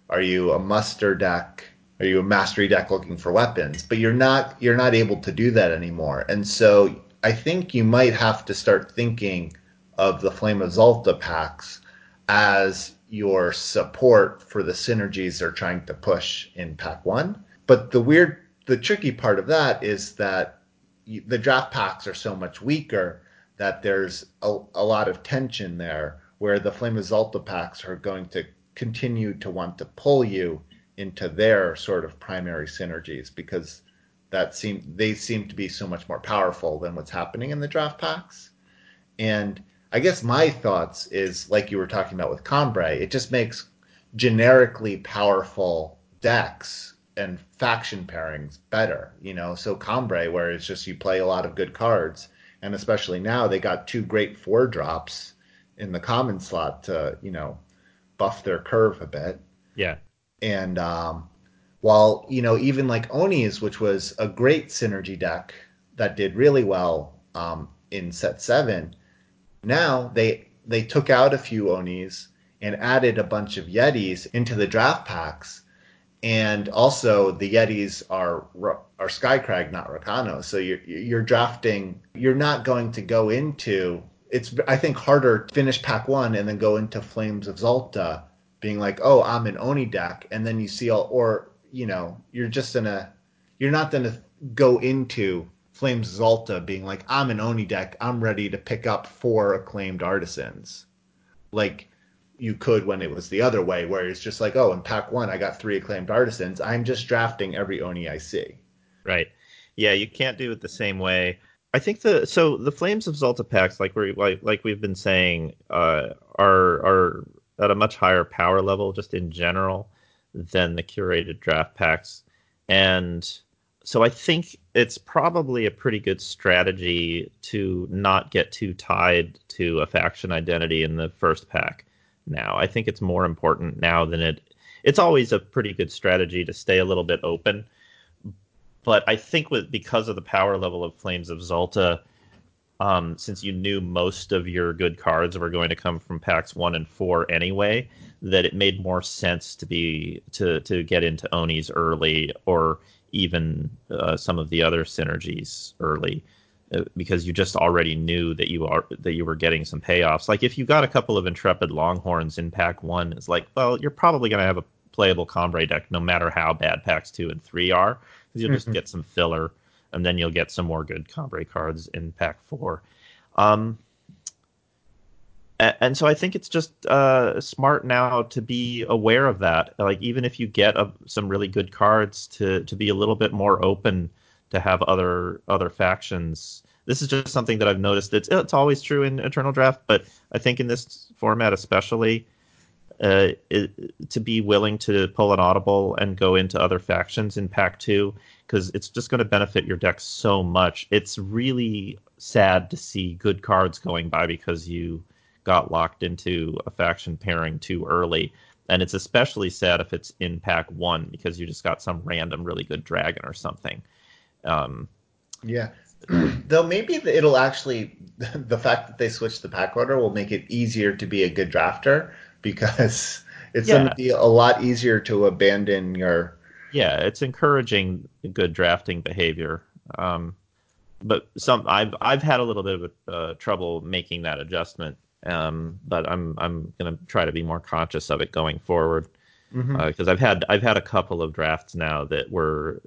[SPEAKER 1] Are you a muster deck? Are you a mastery deck looking for weapons? But you're not you're not able to do that anymore. And so i think you might have to start thinking of the flame of Xulta packs as your support for the synergies they're trying to push in pack one. But the weird, the tricky part of that is that the draft packs are so much weaker that there's a, a lot of tension there where the Flame of Xulta packs are going to continue to want to pull you into their sort of primary synergies because that seem they seem to be so much more powerful than what's happening in the draft packs. And I guess my thoughts is like you were talking about with Combrei, it just makes generically powerful decks and faction pairings better, you know. So Combrei, where it's just you play a lot of good cards, and especially now they got two great four drops in the common slot to, you know, buff their curve a bit.
[SPEAKER 2] yeah,
[SPEAKER 1] And um, while you know, even like Oni's, which was a great synergy deck that did really well um, in set seven, now they they took out a few Onis and added a bunch of Yetis into the draft packs. And also, the Yetis are are Skycrag, not Rakano. So you're you're drafting. You're not going to go into. It's I think harder to finish pack one and then go into Flames of Xulta, being like, oh, I'm an Oni deck, and then you see all, or you know, you're just gonna, you're not gonna go into Flames of Xulta being like, I'm an Oni deck, I'm ready to pick up four acclaimed artisans, like you could when it was the other way, where it's just like, oh, in pack one I got three acclaimed artisans, I'm just drafting every Oni I see.
[SPEAKER 2] Right. Yeah, you can't do it the same way. I think the so the Flames of Xulta packs, like we like, like we've been saying, uh, are are at a much higher power level just in general than the curated draft packs, and so I think it's probably a pretty good strategy to not get too tied to a faction identity in the first pack. Now, I think it's more important now than it. It's always a pretty good strategy to stay a little bit open but I think with because of the power level of Flames of Xulta, um, since you knew most of your good cards were going to come from packs one and four anyway, that it made more sense to be to to get into Onis early or even uh, some of the other synergies early. uh, Because you just already knew that you are that you were getting some payoffs. Like if you got a couple of intrepid longhorns in pack one, it's like, well, you're probably going to have a playable Combrei deck no matter how bad packs two and three are because you'll just
[SPEAKER 1] Mhm.
[SPEAKER 2] get some filler, and then you'll get some more good Combrei cards in pack four. Um, and so I think it's just uh, smart now to be aware of that. Like even if you get a, some really good cards, to to be a little bit more open to have other other factions. This is just something that I've noticed. It's it's always true in Eternal Draft, but I think in this format especially, uh, it, to be willing to pull an audible and go into other factions in Pack Two because it's just going to benefit your deck so much. It's really sad to see good cards going by because you got locked into a faction pairing too early. And it's especially sad if it's in pack one because you just got some random really good dragon or something. Um,
[SPEAKER 1] yeah. Though maybe it'll actually, the fact that they switched the pack order will make it easier to be a good drafter because it's yeah. going to be a lot easier to abandon your.
[SPEAKER 2] Yeah, it's encouraging good drafting behavior. Um, but some I've I've had a little bit of uh, trouble making that adjustment um, but I'm I'm gonna try to be more conscious of it going forward because mm-hmm. uh, I've had I've had a couple of drafts now that were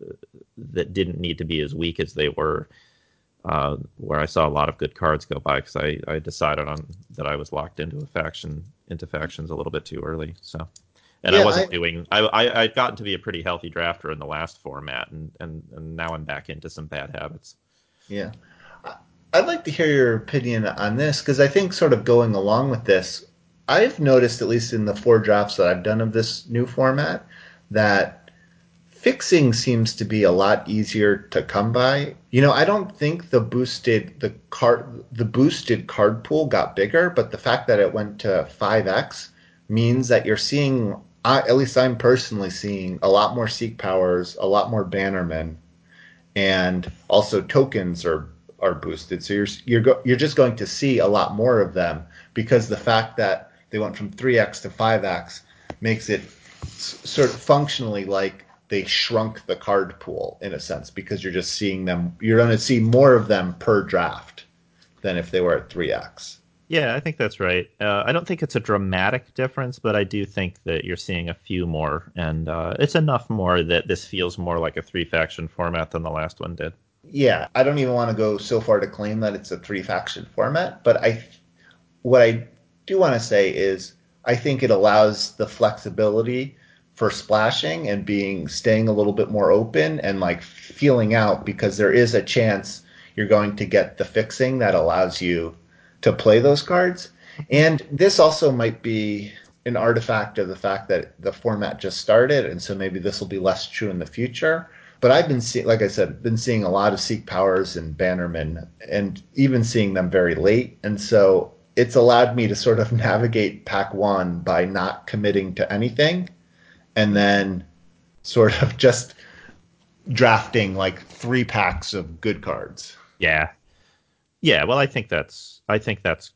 [SPEAKER 2] that didn't need to be as weak as they were, uh, where I saw a lot of good cards go by because I, I decided on that I was locked into a faction into factions a little bit too early. So, and yeah, I wasn't I, doing I, I I'd gotten to be a pretty healthy drafter in the last format, and and and now I'm back into some bad habits.
[SPEAKER 1] Yeah, I'd like to hear your opinion on this because I think, sort of going along with this, I've noticed, at least in the four drafts that I've done of this new format, that fixing seems to be a lot easier to come by. You know, I don't think the boosted the card the boosted card pool got bigger, but the fact that it went to five x means that you're seeing. At least I'm personally seeing a lot more seek powers, a lot more bannermen, and also tokens are are boosted. So you're you're go, you're just going to see a lot more of them because the fact that they went from 3x to 5x makes it sort of functionally like they shrunk the card pool in a sense because you're just seeing them. You're going to see more of them per draft than if they were at 3x.
[SPEAKER 2] Yeah, I think that's right. Uh, I don't think it's a dramatic difference, but I do think that you're seeing a few more, and uh, it's enough more that this feels more like a three faction format than the last one did
[SPEAKER 1] yeah, I don't even want to go so far to claim that it's a three faction format, but I what I do want to say is I think it allows the flexibility for splashing and being staying a little bit more open and like feeling out because there is a chance you're going to get the fixing that allows you to play those cards. And this also might be an artifact of the fact that the format just started and so maybe this will be less true in the future but I've been seeing, like I said, been seeing a lot of Seek Powers and Bannermen, and even seeing them very late. And so it's allowed me to sort of navigate Pack One by not committing to anything, and then sort of just drafting like three packs of good cards.
[SPEAKER 2] Yeah, yeah. Well, I think that's I think that's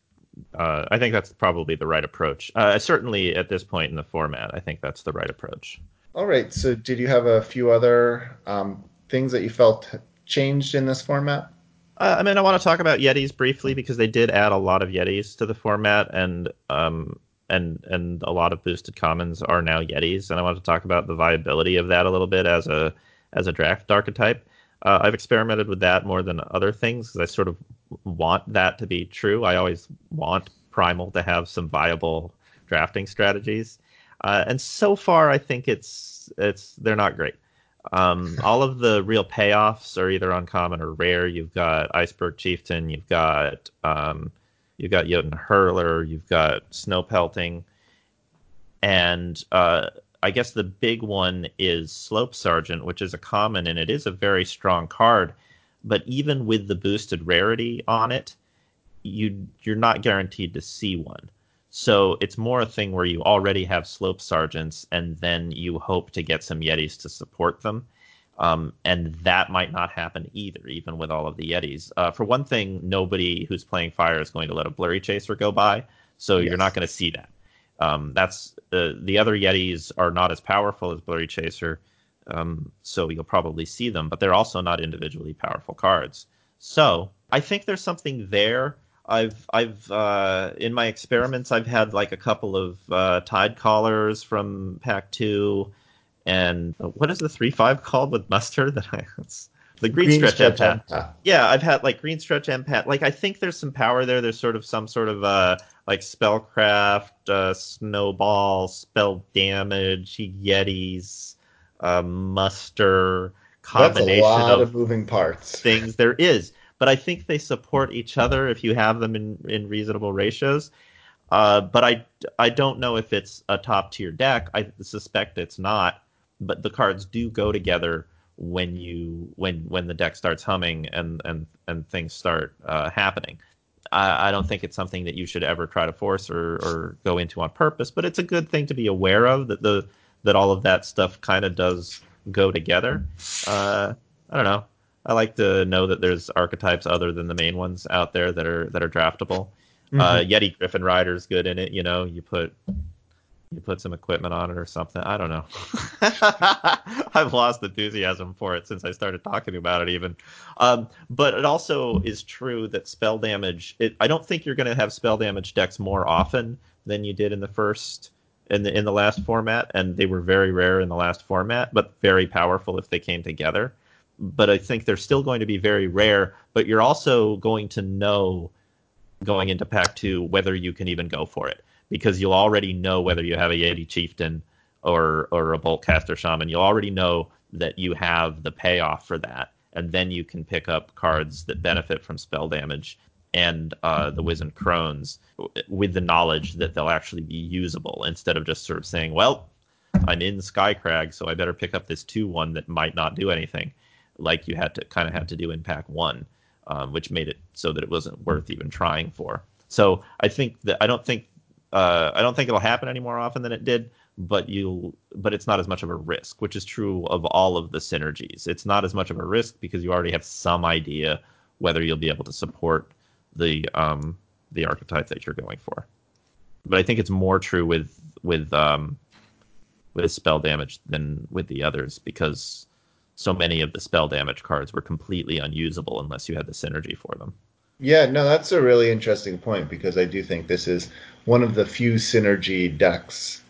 [SPEAKER 2] uh, I think that's probably the right approach. Uh, certainly at this point in the format, I think that's the right approach.
[SPEAKER 1] All right. So, did you have a few other um, things that you felt changed in this format?
[SPEAKER 2] Uh, I mean, I want to talk about Yetis briefly because they did add a lot of Yetis to the format, and um, and and a lot of boosted commons are now Yetis, and I want to talk about the viability of that a little bit as a as a draft archetype. Uh, I've experimented with that more than other things because I sort of want that to be true. I always want Primal to have some viable drafting strategies. Uh, and so far, I think it's it's they're not great. Um, all of the real payoffs are either uncommon or rare. You've got Iceberg Chieftain, you've got um, you've got Jotun Hurler, you've got Snow Pelting, and uh, I guess the big one is Slope Sergeant, which is a common and it is a very strong card. But even with the boosted rarity on it, you you're not guaranteed to see one. So it's more a thing where you already have slope sergeants, and then you hope to get some Yetis to support them. Um, and that might not happen either, even with all of the Yetis. Uh, for one thing, nobody who's playing fire is going to let a blurry chaser go by, so yes. you're not going to see that. Um, that's uh, the other Yetis are not as powerful as blurry chaser, um, so you'll probably see them, but they're also not individually powerful cards. So I think there's something there I've I've uh, in my experiments I've had like a couple of uh, tide collars from Pack Two, and what is the three five called with mustard that I the green, green stretch, stretch empath. Yeah, I've had like green stretch empath. Like I think there's some power there. There's sort of some sort of uh like spellcraft, uh, snowball, spell damage, yetis, uh, muster combination
[SPEAKER 1] That's a lot
[SPEAKER 2] of,
[SPEAKER 1] of moving parts.
[SPEAKER 2] Things there is but I think they support each other if you have them in, in reasonable ratios. Uh, but I I don't know if it's a top tier deck. I suspect it's not. But the cards do go together when you when when the deck starts humming and and and things start uh, happening. I, I, don't think it's something that you should ever try to force or, or go into on purpose, but it's a good thing to be aware of that the that all of that stuff kind of does go together. Uh, I don't know. I like to know that there's archetypes other than the main ones out there that are that are draftable. Mm-hmm. Uh, Yeti Griffin Rider's good in it. You know, you put you put some equipment on it or something. I don't know. I've lost enthusiasm for it since I started talking about it, even. Um, but it also is true that spell damage. It, I don't think you're going to have spell damage decks more often than you did in the first in the in the last format, and they were very rare in the last format, but very powerful if they came together. But I think they're still going to be very rare. But you're also going to know going into pack two whether you can even go for it because you'll already know whether you have a Yeti Chieftain or or a Boltcaster Shaman. You'll already know that you have the payoff for that, and then you can pick up cards that benefit from spell damage and uh, the Wizened Crones with the knowledge that they'll actually be usable instead of just sort of saying, well, I'm in Skycrag, so I better pick up this 2 1 that might not do anything, like you had to kind of have to do in pack 1, um, which made it so that it wasn't worth even trying for. So I think that I don't think uh, I don't think it'll happen any more often than it did, but you but it's not as much of a risk, which is true of all of the synergies. It's not as much of a risk because you already have some idea whether you'll be able to support the um, the archetype that you're going for. But I think it's more true with with um, with spell damage than with the others because so many of the spell damage cards were completely unusable unless you had the synergy for them.
[SPEAKER 1] Yeah, no, that's a really interesting point because I do think this is one of the few synergy decks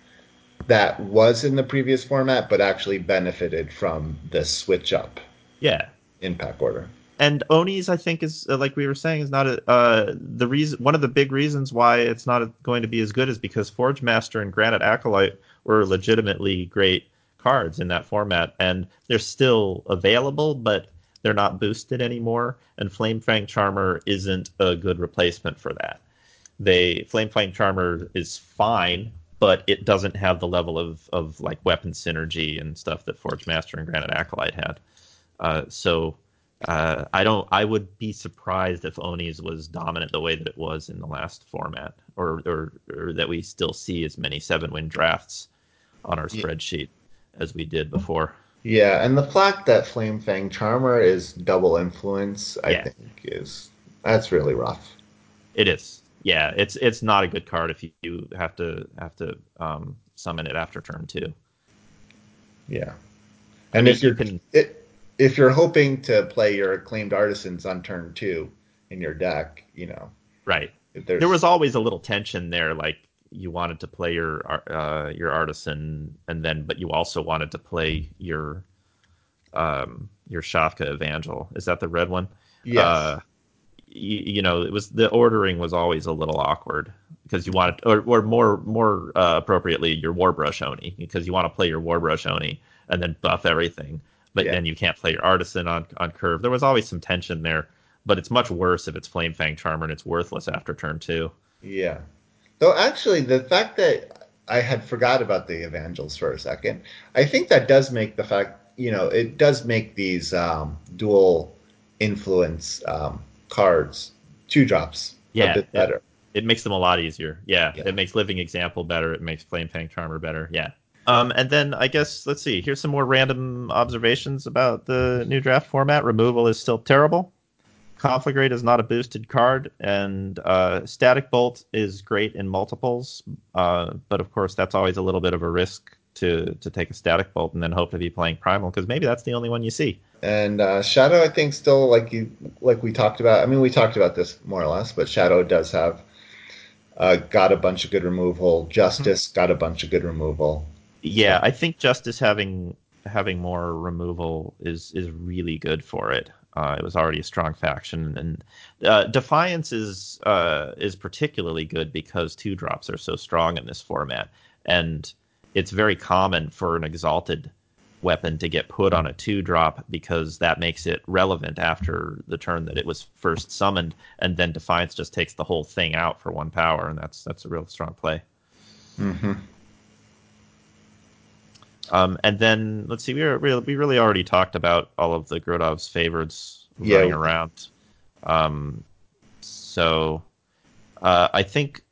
[SPEAKER 1] that was in the previous format but actually benefited from the switch up.
[SPEAKER 2] Yeah.
[SPEAKER 1] In pack order
[SPEAKER 2] and Onis, I think, is uh, like we were saying, is not a, uh, the reason. One of the big reasons why it's not going to be as good is because Forge Master and Granite Acolyte were legitimately great cards in that format, and they're still available, but they're not boosted anymore. And Flame Fang Charmer isn't a good replacement for that. They Flame Fang Charmer is fine, but it doesn't have the level of of like weapon synergy and stuff that Forge Master and Granite Acolyte had. Uh, so uh, I don't. I would be surprised if Onis was dominant the way that it was in the last format, or or, or that we still see as many seven win drafts on our spreadsheet as we did before.
[SPEAKER 1] Yeah, and the fact that Flame Fang Charmer is double influence, I yeah. think, is that's really rough.
[SPEAKER 2] It is. Yeah, it's it's not a good card if you, have to have to um, summon it after turn two.
[SPEAKER 1] Yeah, and I mean, if you can, it, if you're hoping to play your acclaimed artisans on turn two in your deck, you know.
[SPEAKER 2] Right. There was always a little tension there, like you wanted to play your uh, your artisan, and then but you also wanted to play your um, your Shafka Evangel. Is that the red one?
[SPEAKER 1] Yes. Uh,
[SPEAKER 2] you, you, know, it was the ordering was always a little awkward because you wanted, or, or more more uh, appropriately, your Warbrush Oni because you want to play your Warbrush Oni and then buff everything but yeah. then you can't play your artisan on on curve. There was always some tension there, but it's much worse if it's Flame Fang Charmer and it's worthless after turn two.
[SPEAKER 1] Yeah. Though actually, the fact that I had forgot about the Evangels for a second, I think that does make the fact you know it does make these um, dual influence um, cards two drops
[SPEAKER 2] yeah,
[SPEAKER 1] a bit better.
[SPEAKER 2] It, it, makes them a lot easier. Yeah, yeah, it makes Living Example better. It makes Flame Fang Charmer better. Yeah. Um, and then I guess let's see. Here's some more random observations about the new draft format. Removal is still terrible. Conflagrate is not a boosted card, and uh, Static Bolt is great in multiples, uh, but of course that's always a little bit of a risk to to take a Static Bolt and then hope to be playing Primal because maybe that's the only one you see.
[SPEAKER 1] And uh, Shadow, I think, still like you like we talked about. I mean, we talked about this more or less, but Shadow does have uh, got a bunch of good removal. Justice mm-hmm. got a bunch of good removal.
[SPEAKER 2] Yeah, I think Justice having having more removal is is really good for it. Uh, it was already a strong faction, and uh, Defiance is uh, is particularly good because two drops are so strong in this format, and it's very common for an exalted weapon to get put on a two drop because that makes it relevant after the turn that it was first summoned, and then Defiance just takes the whole thing out for one power, and that's that's a real strong play.
[SPEAKER 1] Mm-hmm.
[SPEAKER 2] Um, and then let's see, we were, we really already talked about all of the Grodov's favorites
[SPEAKER 1] Yeah.
[SPEAKER 2] running around. Um, so uh, I think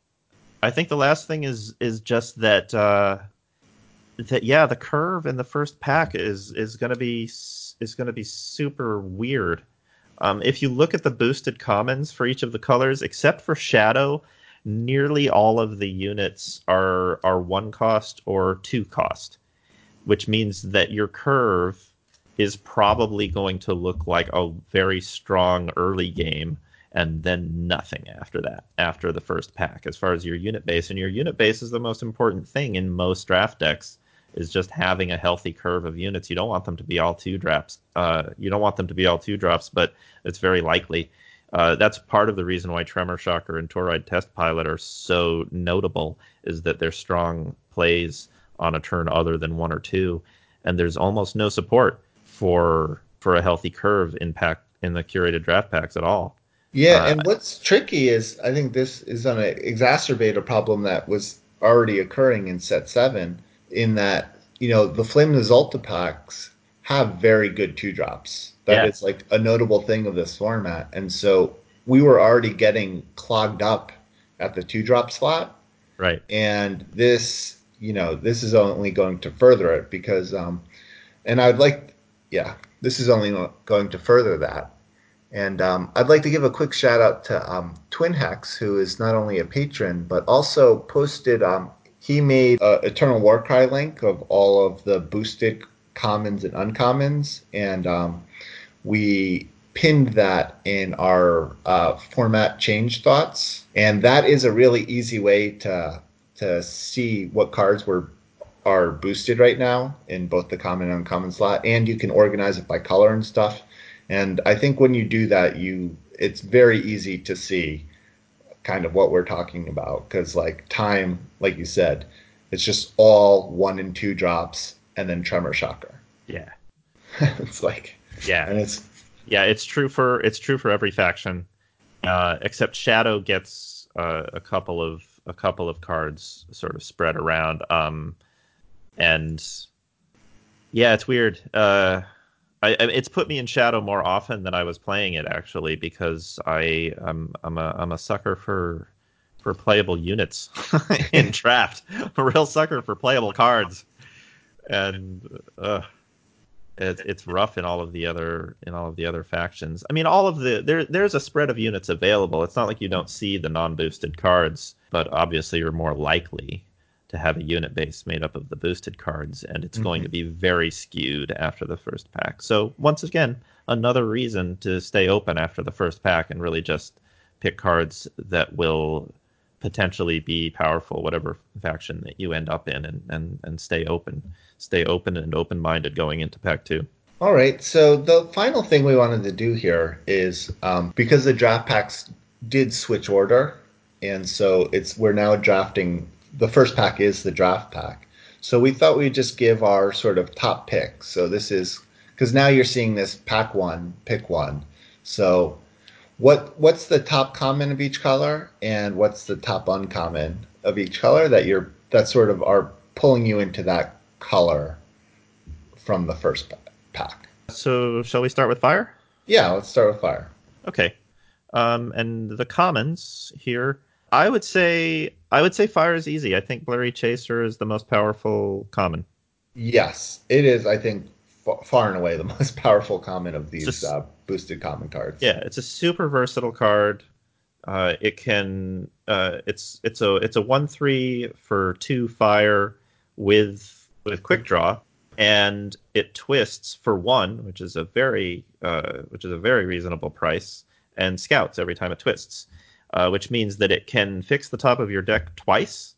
[SPEAKER 2] I think the last thing is is just that uh, that yeah, the curve in the first pack is is going to be is going to be super weird. Um, if you look at the boosted commons for each of the colors, except for Shadow, nearly all of the units are are one cost or two cost, which means that your curve is probably going to look like a very strong early game and then nothing after that, after the first pack, as far as your unit base. And your unit base is the most important thing in most draft decks, is just having a healthy curve of units. You don't want them to be all two drops. Uh, you don't want them to be all two drops, but it's very likely. Uh, that's part of the reason why Tremor Shocker and Toroid Test Pilot are so notable, is that they're strong plays on a turn other than one or two, and there's almost no support for for a healthy curve in pack in the curated draft packs at all.
[SPEAKER 1] Yeah,
[SPEAKER 2] Uh,
[SPEAKER 1] and what's tricky is I think this is going to exacerbate a problem that was already occurring in set seven. In that you know the Flame of Xulta packs have very good two drops. That is
[SPEAKER 2] Yeah.
[SPEAKER 1] like a notable thing of this format, and so we were already getting clogged up at the two drop slot,
[SPEAKER 2] Right.
[SPEAKER 1] and this you know this is only going to further it because um, and I'd like yeah this is only going to further that and um, I'd like to give a quick shout out to um, Twin Hex, who is not only a patron but also posted. Um, he made a Eternal Warcry link of all of the boosted commons and uncommons, and um, we pinned that in our uh, format change thoughts. And that is a really easy way to to see what cards were are boosted right now in both the common and uncommon slot, and you can organize it by color and stuff. And I think when you do that, you it's very easy to see kind of what we're talking about because like time, like you said, it's just all one and two drops and then tremor shocker.
[SPEAKER 2] Yeah.
[SPEAKER 1] it's like
[SPEAKER 2] Yeah.
[SPEAKER 1] and it's
[SPEAKER 2] Yeah, it's true for it's true for every faction, uh, except Shadow gets uh, a couple of a couple of cards sort of spread around. Um, and yeah, it's weird. Uh, I, it's put me in Shadow more often than I was playing it actually because I I'm I'm a I'm a sucker for for playable units in draft. a real sucker for playable cards, and. Uh, it's it's rough in all of the other in all of the other factions. I mean, all of the there there's a spread of units available. It's not like you don't see the non-boosted cards, but obviously you're more likely to have a unit base made up of the boosted cards, and it's going to mm-hmm. be very skewed after the first pack. So once again, another reason to stay open after the first pack and really just pick cards that will potentially be powerful, whatever faction that you end up in, and and and stay open, stay open and open minded going into pack two.
[SPEAKER 1] All right. So the final thing we wanted to do here is um, because the draft packs did switch order, and so it's we're now drafting. The first pack is the draft pack. So we thought we'd just give our sort of top pick. So this is because now you're seeing this pack one, pick one. So what what's the top common of each color, and what's the top uncommon of each color that you're that sort of are pulling you into that color from the first pack.
[SPEAKER 2] So shall we start with fire?
[SPEAKER 1] Yeah, let's start with fire.
[SPEAKER 2] Okay. Um, and the commons here, I would say I would say fire is easy. I think Blurry Chaser is the most powerful common.
[SPEAKER 1] Yes, it is. I think fa- far and away the most powerful common of these
[SPEAKER 2] Just-
[SPEAKER 1] uh, boosted common cards.
[SPEAKER 2] Yeah, it's a super versatile card. Uh, it can uh, it's it's a it's a one three for two fire with with quick draw, and it twists for one, which is a very uh, which is a very reasonable price, and scouts every time it twists, uh, which means that it can fix the top of your deck twice.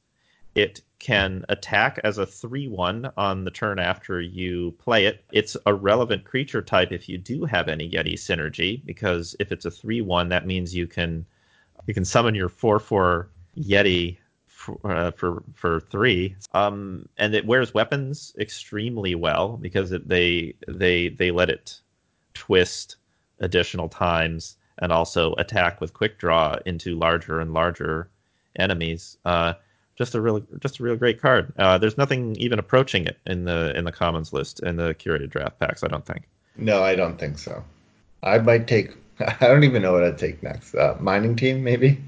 [SPEAKER 2] It can attack as a 3 1 on the turn after you play it. It's a relevant creature type if you do have any Yeti synergy, because if it's a 3 1, that means you can you can summon your 4 4 Yeti for uh, for, for three. Um, and it wears weapons extremely well because it, they they they let it twist additional times and also attack with quick draw into larger and larger enemies. Uh, just a real just a real great card. Uh, there's nothing even approaching it in the in the commons list in the curated draft packs. I don't think.
[SPEAKER 1] No, I don't think so. I might take. I don't even know what I'd take next. Uh, mining team, maybe.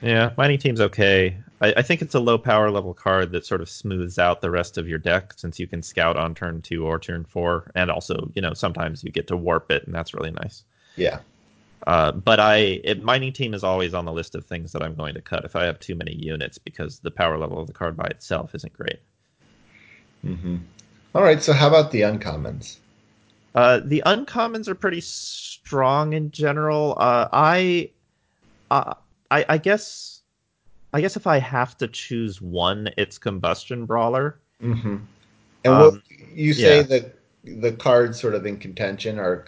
[SPEAKER 2] Yeah, mining team's okay. I, I, think it's a low power level card that sort of smooths out the rest of your deck since you can scout on turn two or turn four, and also you know sometimes you get to warp it, and that's really nice.
[SPEAKER 1] Yeah.
[SPEAKER 2] Uh, but I it, mining team is always on the list of things that I'm going to cut if I have too many units because the power level of the card by itself isn't great.
[SPEAKER 1] Mm-hmm. All right, so how about the uncommons?
[SPEAKER 2] Uh, the uncommons are pretty strong in general. Uh, I, uh, I, I guess, I guess if I have to choose one, it's combustion brawler.
[SPEAKER 1] Mm-hmm. And um, what you say yeah. that the cards sort of in contention are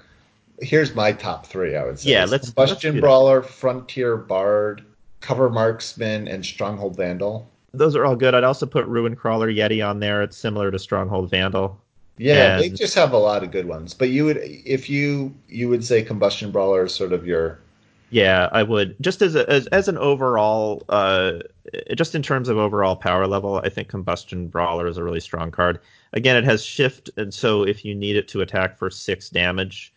[SPEAKER 1] here's my top three. I would say.
[SPEAKER 2] Yeah, let's
[SPEAKER 1] combustion
[SPEAKER 2] let's
[SPEAKER 1] brawler, frontier bard, cover marksman, and stronghold vandal.
[SPEAKER 2] Those are all good. I'd also put ruin crawler yeti on there. It's similar to stronghold vandal.
[SPEAKER 1] Yeah, and... they just have a lot of good ones. But you would, if you you would say combustion brawler is sort of your.
[SPEAKER 2] Yeah, I would. Just as a, as as an overall, uh, just in terms of overall power level, I think combustion brawler is a really strong card. Again, it has shift, and so if you need it to attack for six damage,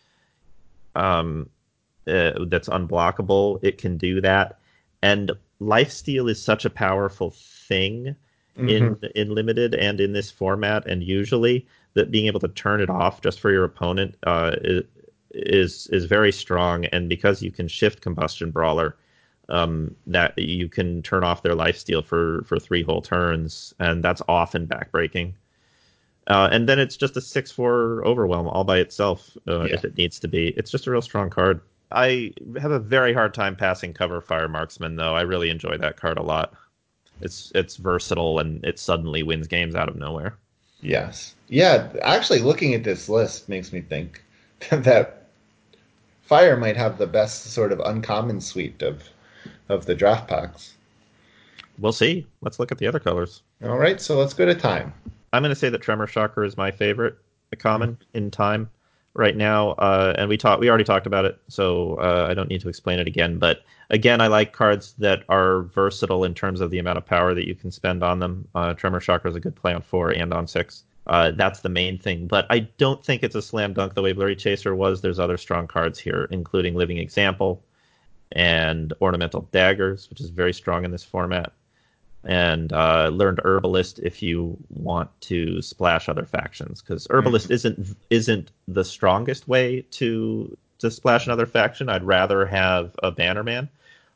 [SPEAKER 2] um, uh, that's unblockable, it can do that. And lifesteal is such a powerful thing mm-hmm. in in limited and in this format, and usually that being able to turn it off just for your opponent uh, is is very strong. And because you can shift combustion brawler, um, that you can turn off their lifesteal for for three whole turns, and that's often backbreaking. Uh, and then it's just a six four overwhelm all by itself uh, yeah. if it needs to be. It's just a real strong card. I have a very hard time passing cover fire marksman though. I really enjoy that card a lot. It's it's versatile and it suddenly wins games out of nowhere.
[SPEAKER 1] Yes. Yeah, actually looking at this list makes me think that fire might have the best sort of uncommon suite of of the draft packs.
[SPEAKER 2] We'll see. Let's look at the other colors.
[SPEAKER 1] All right, so let's go to time.
[SPEAKER 2] I'm going to say that Tremor Shocker is my favorite common mm-hmm. in time right now, uh, and we talked. We already talked about it, so uh, I don't need to explain it again. But again, I like cards that are versatile in terms of the amount of power that you can spend on them. Uh, Tremor Shocker is a good play on four and on six. Uh, that's the main thing, but I don't think it's a slam dunk the way Blurry Chaser was. There's other strong cards here, including Living Example and Ornamental Daggers, which is very strong in this format and uh, learned herbalist if you want to splash other factions because herbalist mm-hmm. isn't isn't the strongest way to to splash another faction. I'd rather have a bannerman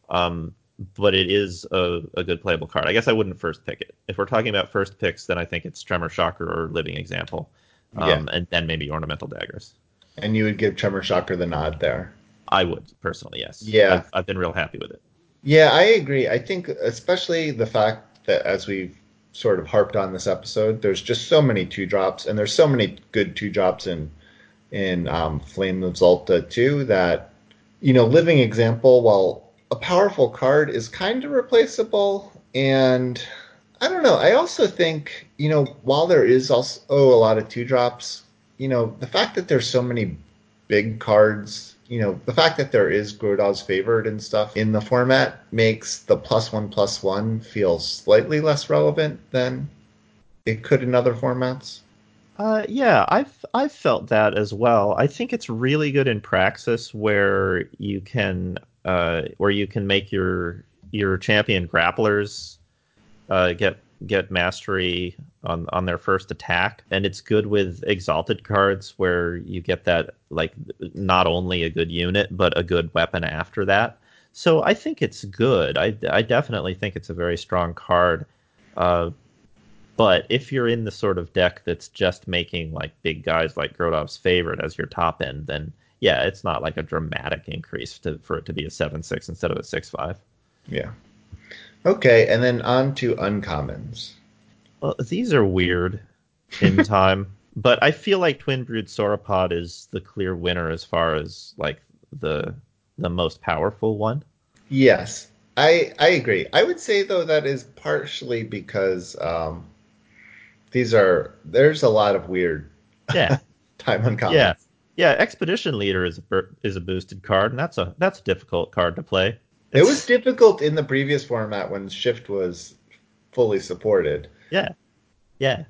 [SPEAKER 2] um, but it is a, a good playable card. I guess i wouldn't first pick it. If we're talking about first picks then i think it's tremor shocker or living example um, yeah. and then maybe ornamental daggers.
[SPEAKER 1] And you would give tremor shocker the nod there?
[SPEAKER 2] I would personally yes.
[SPEAKER 1] Yeah.
[SPEAKER 2] I've, I've been real happy with it
[SPEAKER 1] yeah, I agree. I think especially the fact that as we've sort of harped on this episode, there's just so many two drops, and there's so many good two drops in in um, Flame of Xulta too. That you know, living example, while a powerful card is kind of replaceable, and I don't know. I also think you know, while there is also oh, a lot of two drops, you know, the fact that there's so many big cards you know, the fact that there is Grodov's favored and stuff in the format makes the plus one plus one feel slightly less relevant than it could in other formats.
[SPEAKER 2] Uh, yeah, I've I've felt that as well. I think it's really good in Praxis where you can uh, where you can make your your champion grapplers uh, get get mastery on on their first attack. And it's good with exalted cards where you get that like not only a good unit but a good weapon after that. So i think it's good. I, I definitely think it's a very strong card. Uh, but if you're in the sort of deck that's just making like big guys like Grodov's favorite as your top end then yeah it's not like a dramatic increase to, for it to be a 7-6 instead of a 6-5
[SPEAKER 1] yeah Okay, and then on to uncommons.
[SPEAKER 2] Well, these are weird in time, but I feel like Twin Brood Sauropod is the clear winner as far as like the the most powerful one.
[SPEAKER 1] Yes, I I agree. I would say though that is partially because um, these are there's a lot of weird
[SPEAKER 2] Yeah.
[SPEAKER 1] time uncommons.
[SPEAKER 2] Yeah. Yeah, Expedition Leader is a is a boosted card, and that's a that's a difficult card to play.
[SPEAKER 1] It was difficult in the previous format when Shift was fully supported.
[SPEAKER 2] Yeah, yeah,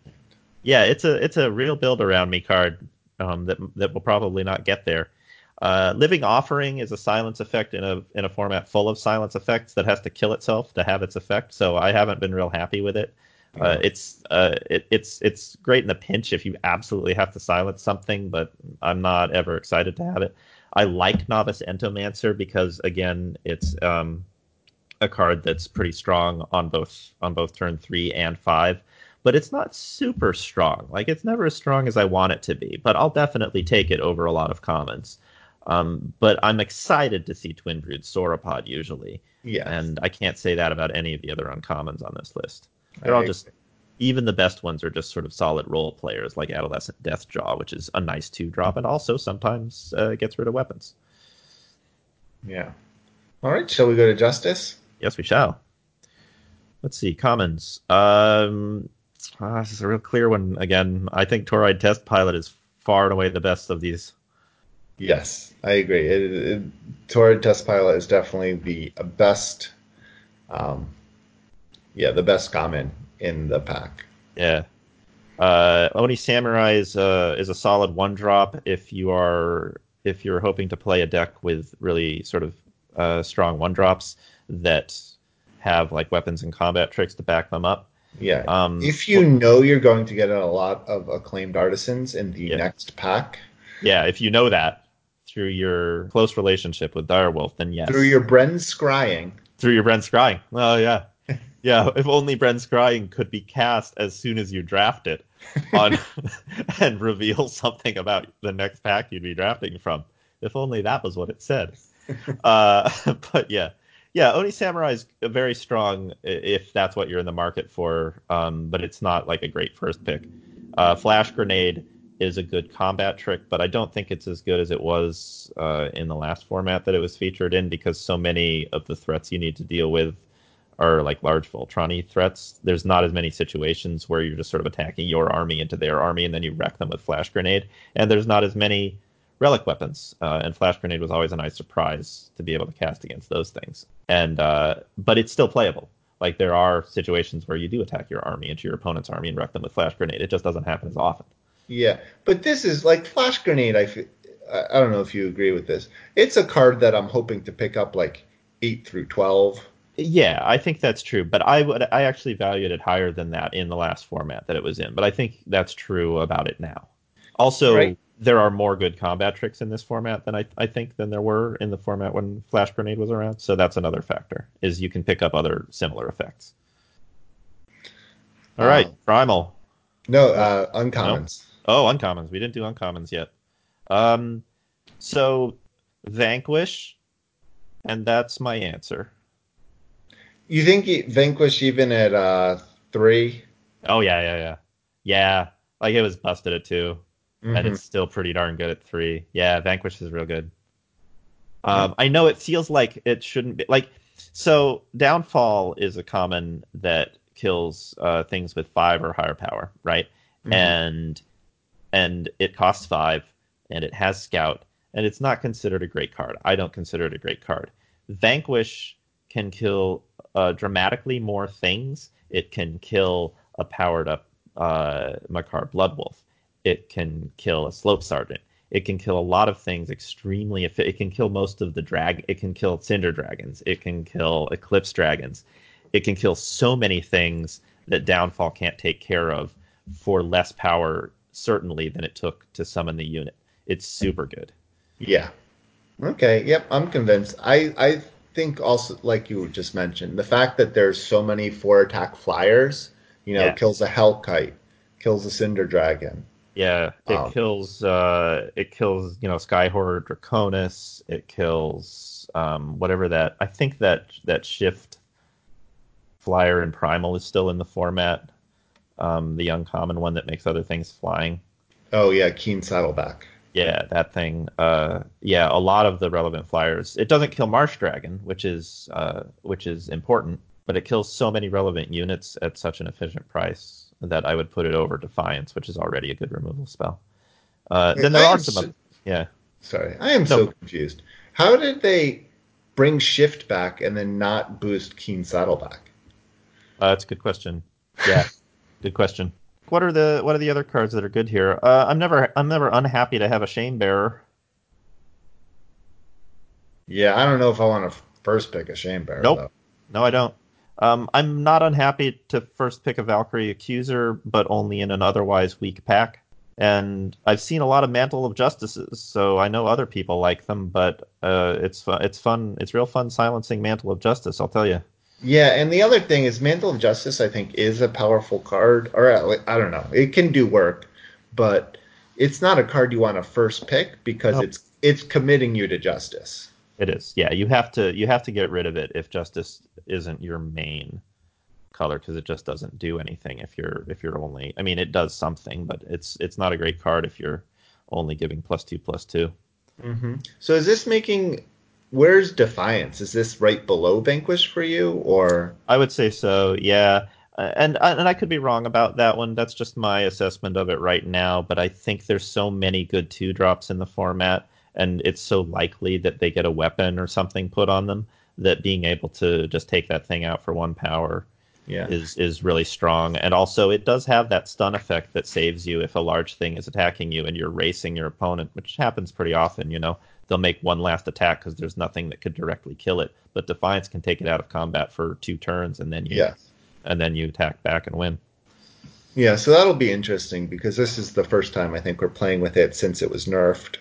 [SPEAKER 2] yeah. It's a it's a real build around me card um, that that will probably not get there. Uh, Living Offering is a silence effect in a in a format full of silence effects that has to kill itself to have its effect. So I haven't been real happy with it. Uh, it's uh, it, it's it's great in a pinch if you absolutely have to silence something, but I'm not ever excited to have it. I like Novice Entomancer because again, it's um, a card that's pretty strong on both on both turn three and five, but it's not super strong. Like it's never as strong as I want it to be, but I'll definitely take it over a lot of commons. Um, but I'm excited to see Twin Brood Sauropod usually,
[SPEAKER 1] Yeah.
[SPEAKER 2] and I can't say that about any of the other uncommons on this list. They're
[SPEAKER 1] I
[SPEAKER 2] all just even the best ones are just sort of solid role players like Adolescent Deathjaw, which is a nice two drop, and also sometimes uh, gets rid of weapons.
[SPEAKER 1] Yeah. All right. Shall we go to Justice?
[SPEAKER 2] Yes, we shall. Let's see commons. Um, ah, this is a real clear one again. I think Toroid Test Pilot is far and away the best of these.
[SPEAKER 1] Yes, I agree. It, it, Torrid Test Pilot is definitely the best. Um, yeah, the best common in the pack.
[SPEAKER 2] Yeah. Uh, Oni Samurai is uh, is a solid one drop if you are if you're hoping to play a deck with really sort of uh, strong one drops that have like weapons and combat tricks to back them up.
[SPEAKER 1] Yeah.
[SPEAKER 2] Um,
[SPEAKER 1] if you know you're going to get a lot of acclaimed artisans in the
[SPEAKER 2] Yeah.
[SPEAKER 1] next pack
[SPEAKER 2] yeah, if you know that through your close relationship with Direwolf, then yes.
[SPEAKER 1] through your Bren scrying,
[SPEAKER 2] through your Bren Scrying. Oh yeah, yeah. If only Bren Scrying could be cast as soon as you draft it, on and reveal something about the next pack you'd be drafting from. If only that was what it said. uh, but yeah, yeah. Oni Samurai is very strong if that's what you're in the market for. Um, but it's not like a great first pick. Uh, Flash Grenade is a good combat trick, but I don't think it's as good as it was uh, in the last format that it was featured in because so many of the threats you need to deal with are like large Voltron threats. There's not as many situations where you're just sort of attacking your army into their army and then you wreck them with Flash Grenade. And there's not as many relic weapons. Uh, and Flash Grenade was always a nice surprise to be able to cast against those things. And uh, but it's still playable. Like there are situations where you do attack your army into your opponent's army and wreck them with Flash Grenade. It just doesn't happen as often.
[SPEAKER 1] yeah. But this is like Flash Grenade. I I don't know if you agree with this. It's a card that I'm hoping to pick up like eight through twelve.
[SPEAKER 2] Yeah, I think that's true, but I would I actually valued it higher than that in the last format that it was in. But I think that's true about it now. Also,
[SPEAKER 1] Right.
[SPEAKER 2] there are more good combat tricks in this format than I, I think than there were in the format when Flash Grenade was around. So that's another factor is you can pick up other similar effects. All right,
[SPEAKER 1] Um,
[SPEAKER 2] Primal.
[SPEAKER 1] No, uh, uncommons.
[SPEAKER 2] Oh, uncommons. We didn't do uncommons yet. Um, so Vanquish, and that's my answer.
[SPEAKER 1] You think he- Vanquish even at uh, three?
[SPEAKER 2] Oh yeah, yeah, yeah, yeah. Like it was busted at 2 and
[SPEAKER 1] Mhm.
[SPEAKER 2] it's still pretty darn good at three. Yeah, Vanquish is real good. Um, I know it feels like it shouldn't be like so. Downfall is a common that kills uh, things with five or higher power, right?
[SPEAKER 1] Mhm.
[SPEAKER 2] And and it costs five, and it has Scout, and it's not considered a great card. I don't consider it a great card. Vanquish can kill uh, dramatically more things. It can kill a powered up uh, Makar Bloodwolf. It can kill a Slope Sergeant. It can kill a lot of things extremely. It can kill most of the drag. It can kill Cinder Dragons. It can kill Eclipse Dragons. It can kill so many things that Downfall can't take care of for less power, certainly, than it took to summon the unit. It's super good.
[SPEAKER 1] Yeah. Okay. Yep. I'm convinced. I I think also like you just mentioned the fact that there's so many four attack flyers. You know,
[SPEAKER 2] Yeah.
[SPEAKER 1] kills a Hellkite, kills a Cinder Dragon.
[SPEAKER 2] Yeah, it
[SPEAKER 1] Um,
[SPEAKER 2] kills. Uh, it kills. You know, Sky Horror Draconis. It kills um, whatever that. I think that that shift flyer in Primal is still in the format. Um, the uncommon one that makes other things flying.
[SPEAKER 1] Oh yeah, Keen Saddleback.
[SPEAKER 2] Yeah, that thing. Uh, yeah, a lot of the relevant flyers. It doesn't kill Marsh Dragon, which is uh, which is important, but it kills so many relevant units at such an efficient price that I would put it over Defiance, which is already a good removal spell. Uh, then there
[SPEAKER 1] I
[SPEAKER 2] are some.
[SPEAKER 1] so-
[SPEAKER 2] yeah,
[SPEAKER 1] Sorry, I am so confused. How did they bring Shift back and then not boost Keen Saddle back?
[SPEAKER 2] uh, that's a good question. Yeah, good question. What are the what are the other cards that are good here? Uh, I'm never I'm never unhappy to have a Shame Bearer.
[SPEAKER 1] Yeah, I don't know if I want to first pick a Shame Bearer.
[SPEAKER 2] Nope.
[SPEAKER 1] Though.
[SPEAKER 2] No, I don't. Um, I'm not unhappy to first pick a Valkyrie Accuser, but only in an otherwise weak pack. And I've seen a lot of Mantle of Justices, so I know other people like them. But uh, it's fun. It's fun. It's real fun silencing Mantle of Justice. I'll tell you.
[SPEAKER 1] Yeah, and the other thing is Mantle of Justice. I think is a powerful card, or I don't know, it can do work, but it's not a card you want to first pick because it's it's committing you to justice.
[SPEAKER 2] It is. Yeah, you have to you have to get rid of it if Justice isn't your main color because it just doesn't do anything if you're if you're only. I mean, it does something, but it's it's not a great card if you're only giving plus two plus two.
[SPEAKER 1] Mm-hmm. So is this making? Where's Defiance? Is this right below Vanquish for you, or
[SPEAKER 2] I would say so. Yeah. Uh, And and I could be wrong about that one. That's just my assessment of it right now. But I think there's so many good two drops in the format, and it's so likely that they get a weapon or something put on them that being able to just take that thing out for one power
[SPEAKER 1] yeah?
[SPEAKER 2] is is really strong. And also, it does have that stun effect that saves you if a large thing is attacking you and you're racing your opponent, which happens pretty often. You know, they'll make one last attack because there's nothing that could directly kill it, but Defiance can take it out of combat for two turns, and then you
[SPEAKER 1] Yeah.
[SPEAKER 2] and then you attack back and win.
[SPEAKER 1] Yeah, so that'll be interesting because this is the first time I think we're playing with it since it was nerfed.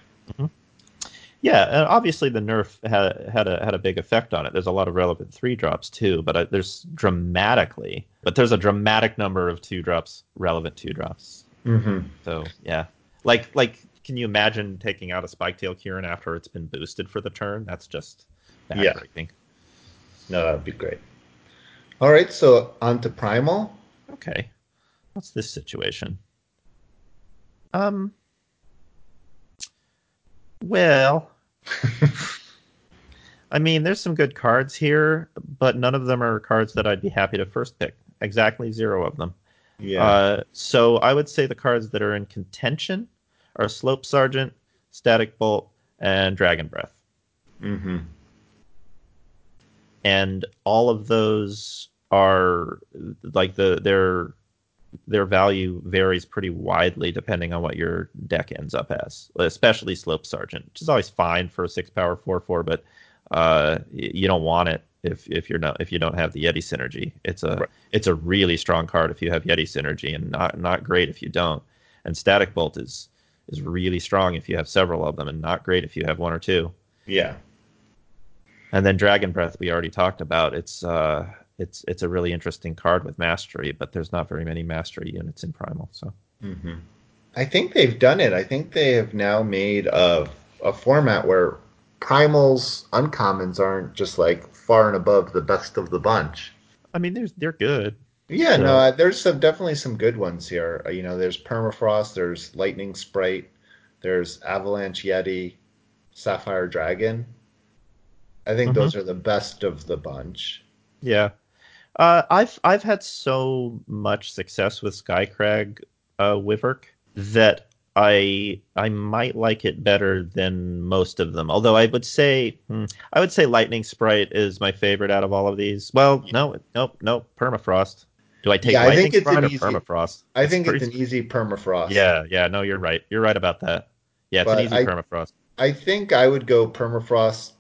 [SPEAKER 2] Yeah, and obviously the nerf had had a had a big effect on it. There's a lot of relevant three drops too, but uh, there's dramatically, but there's a dramatic number of two drops relevant two drops.
[SPEAKER 1] Mm-hmm.
[SPEAKER 2] So yeah, like like, can you imagine taking out a Spiketail Kieran after it's been boosted for the turn? That's just
[SPEAKER 1] Yeah.
[SPEAKER 2] backbreaking.
[SPEAKER 1] No, that would be great. All right, so on to Primal.
[SPEAKER 2] Okay, what's this situation? Um. Well, I mean, there's some good cards here, but none of them are cards that I'd be happy to first pick. Exactly zero of them.
[SPEAKER 1] Yeah.
[SPEAKER 2] Uh, so I would say the cards that are in contention are Slope Sergeant, Static Bolt, and Dragon Breath.
[SPEAKER 1] mm-hmm.
[SPEAKER 2] and all of those are like the their their value varies pretty widely depending on what your deck ends up as especially slope sergeant which is always fine for a six power four four but uh you don't want it if if you're not if you don't have the yeti synergy it's a
[SPEAKER 1] Right.
[SPEAKER 2] it's a really strong card if you have yeti synergy and not not great if you don't and static bolt is is really strong if you have several of them and not great if you have one or two
[SPEAKER 1] Yeah.
[SPEAKER 2] and then Dragon Breath we already talked about. It's uh it's it's a really interesting card with mastery, but there's not very many mastery units in Primal. So
[SPEAKER 1] Mm-hmm. I think they've done it. I think they have now made a a format where primals uncommons aren't just like far and above the best of the bunch.
[SPEAKER 2] I mean there's they're good.
[SPEAKER 1] Yeah,
[SPEAKER 2] So-
[SPEAKER 1] no, uh, there's some definitely some good ones here. Uh, You know, there's permafrost, there's lightning sprite, there's avalanche yeti, sapphire dragon. I think those are the best of the bunch.
[SPEAKER 2] Yeah. Uh I've I've had so much success with Skycrag uh Wiverk that I I might like it better than most of them. Although I would say hmm, I would say Lightning Sprite is my favorite out of all of these. Well, no, nope, nope, Permafrost. Do I take
[SPEAKER 1] Yeah, I think it's an easy-
[SPEAKER 2] Permafrost?
[SPEAKER 1] I think it's an easy permafrost.
[SPEAKER 2] Yeah, yeah, no, you're right. You're right about that. Yeah, it's
[SPEAKER 1] But
[SPEAKER 2] an easy
[SPEAKER 1] I-
[SPEAKER 2] permafrost.
[SPEAKER 1] I think I would go permafrost,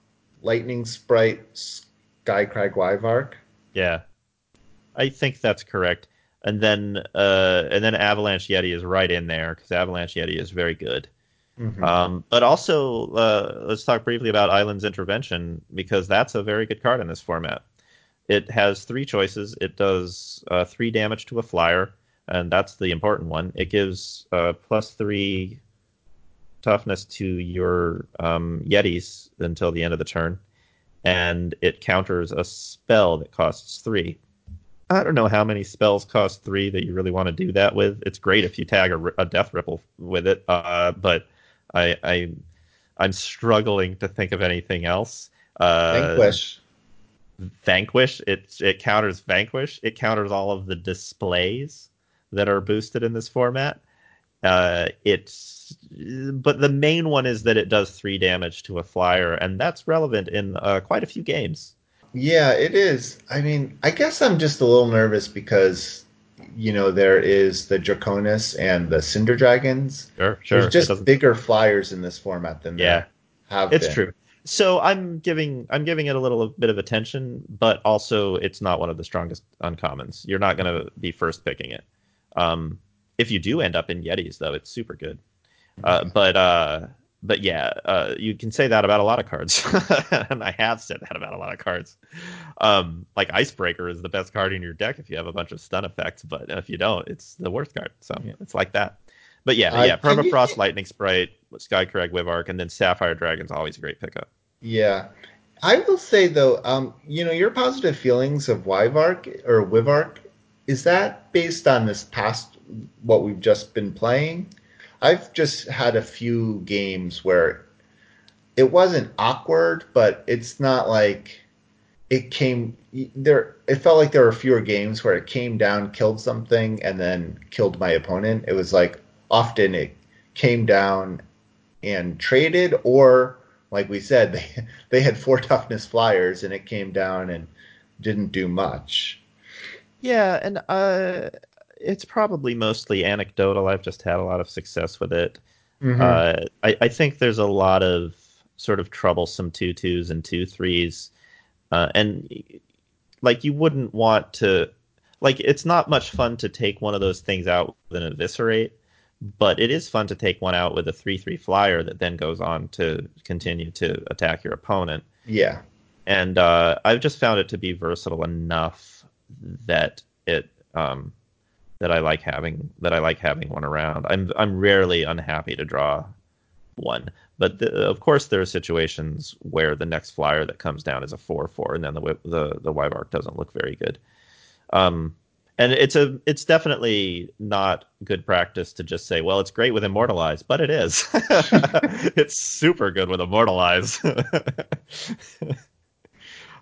[SPEAKER 1] lightning sprite, skycrag wyvark.
[SPEAKER 2] Yeah, I think that's correct. And then, uh, and then Avalanche Yeti is right in there because Avalanche Yeti is very good.
[SPEAKER 1] Mhm.
[SPEAKER 2] Um, but also, uh, let's talk briefly about Island's Intervention because that's a very good card in this format. It has three choices. It does uh, three damage to a flyer, and that's the important one. It gives uh, plus three toughness to your um, Yetis until the end of the turn, and it counters a spell that costs three. I don't know how many spells cost three that you really want to do that with. It's great if you tag a, a death ripple with it, uh, but I, I I'm struggling to think of anything else. Uh,
[SPEAKER 1] Vanquish.
[SPEAKER 2] Vanquish. It it counters Vanquish. It counters all of the displays that are boosted in this format. Uh, it's but the main one is that it does three damage to a flyer, and that's relevant in uh, quite a few games.
[SPEAKER 1] Yeah, it is. I mean, I guess I'm just a little nervous because you know there is the Draconis and the Cinder Dragons.
[SPEAKER 2] Sure, sure.
[SPEAKER 1] There's just bigger flyers in this format than
[SPEAKER 2] yeah,
[SPEAKER 1] have.
[SPEAKER 2] It's
[SPEAKER 1] been.
[SPEAKER 2] true. So I'm giving I'm giving it a little bit of attention, but also it's not one of the strongest uncommons. You're not going to be first picking it. Um, if you do end up in Yetis, though, it's super good. Uh, but uh, but yeah, uh, you can say that about a lot of cards, and I have said that about a lot of cards. Um, like Icebreaker is the best card in your deck if you have a bunch of stun effects, but if you don't, it's the worst card. So yeah, it's like that. But yeah,
[SPEAKER 1] Uh,
[SPEAKER 2] yeah, Permafrost, Lightning Sprite, Skycrag, Wivark, and then Sapphire Dragon's always a great pickup.
[SPEAKER 1] Yeah. I will say though, um, you know, your positive feelings of Wyvark or Wivark, is that based on this past what we've just been playing? I've just had a few games where it wasn't awkward, but it's not like it came there it felt like there were fewer games where it came down, killed something, and then killed my opponent. It was like often it came down and traded or like we said, they they had four toughness flyers and it came down and didn't do much.
[SPEAKER 2] Yeah, and uh, it's probably mostly anecdotal. I've just had a lot of success with it.
[SPEAKER 1] Mm-hmm.
[SPEAKER 2] Uh, I, I think there's a lot of sort of troublesome two twos and two threes, uh, and like you wouldn't want to, like it's not much fun to take one of those things out with an eviscerate, but it is fun to take one out with a three three flyer that then goes on to continue to attack your opponent.
[SPEAKER 1] yeah.
[SPEAKER 2] And uh, I've just found it to be versatile enough that it um, that I like having that I like having one around. I'm I'm rarely unhappy to draw one, but the, of course there are situations where the next flyer that comes down is a four four, and then the the the Wyvark doesn't look very good. Um, and it's a it's definitely not good practice to just say, well, it's great with immortalize, but it is. it's super good with immortalize.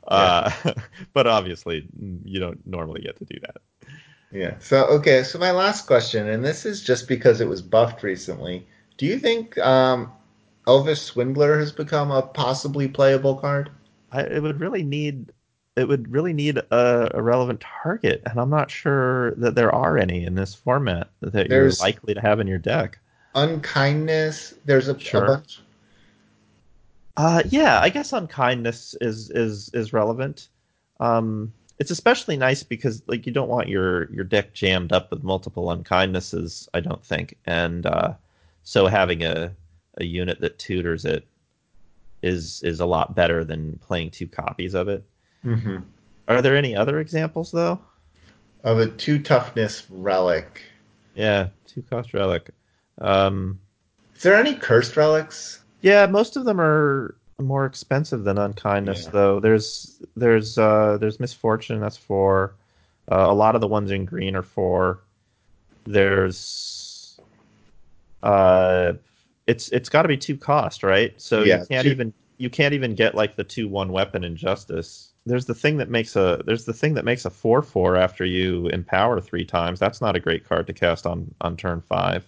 [SPEAKER 2] uh, but obviously, you don't normally get to do that.
[SPEAKER 1] Yeah. So okay, so my last question, and this is just because it was buffed recently. Do you think um, Elvish Swindler has become a possibly playable card?
[SPEAKER 2] I, it would really need it would really need a, a relevant target, and I'm not sure that there are any in this format that
[SPEAKER 1] There's-
[SPEAKER 2] you're likely to have in your deck.
[SPEAKER 1] Unkindness. There's a, a
[SPEAKER 2] Sure.
[SPEAKER 1] bunch.
[SPEAKER 2] Uh, yeah, I guess unkindness is is is relevant. Um, it's especially nice because like you don't want your your deck jammed up with multiple unkindnesses. I don't think, and uh, so having a a unit that tutors it is is a lot better than playing two copies of it.
[SPEAKER 1] Mm-hmm.
[SPEAKER 2] Are there any other examples though?
[SPEAKER 1] Of a two toughness relic.
[SPEAKER 2] Yeah, two cost relic. Um,
[SPEAKER 1] Is there any cursed relics?
[SPEAKER 2] yeah, most of them are more expensive than unkindness,
[SPEAKER 1] Yeah.
[SPEAKER 2] though. There's there's uh, there's misfortune. That's four. Uh, a lot of the ones in green are four. There's uh, it's it's got to be two cost, right? So
[SPEAKER 1] Yeah,
[SPEAKER 2] you can't
[SPEAKER 1] two-
[SPEAKER 2] even you can't even get like the two one weapon in justice. There's the thing that makes a there's the thing that makes a four four after you empower three times. That's not a great card to cast on on turn five.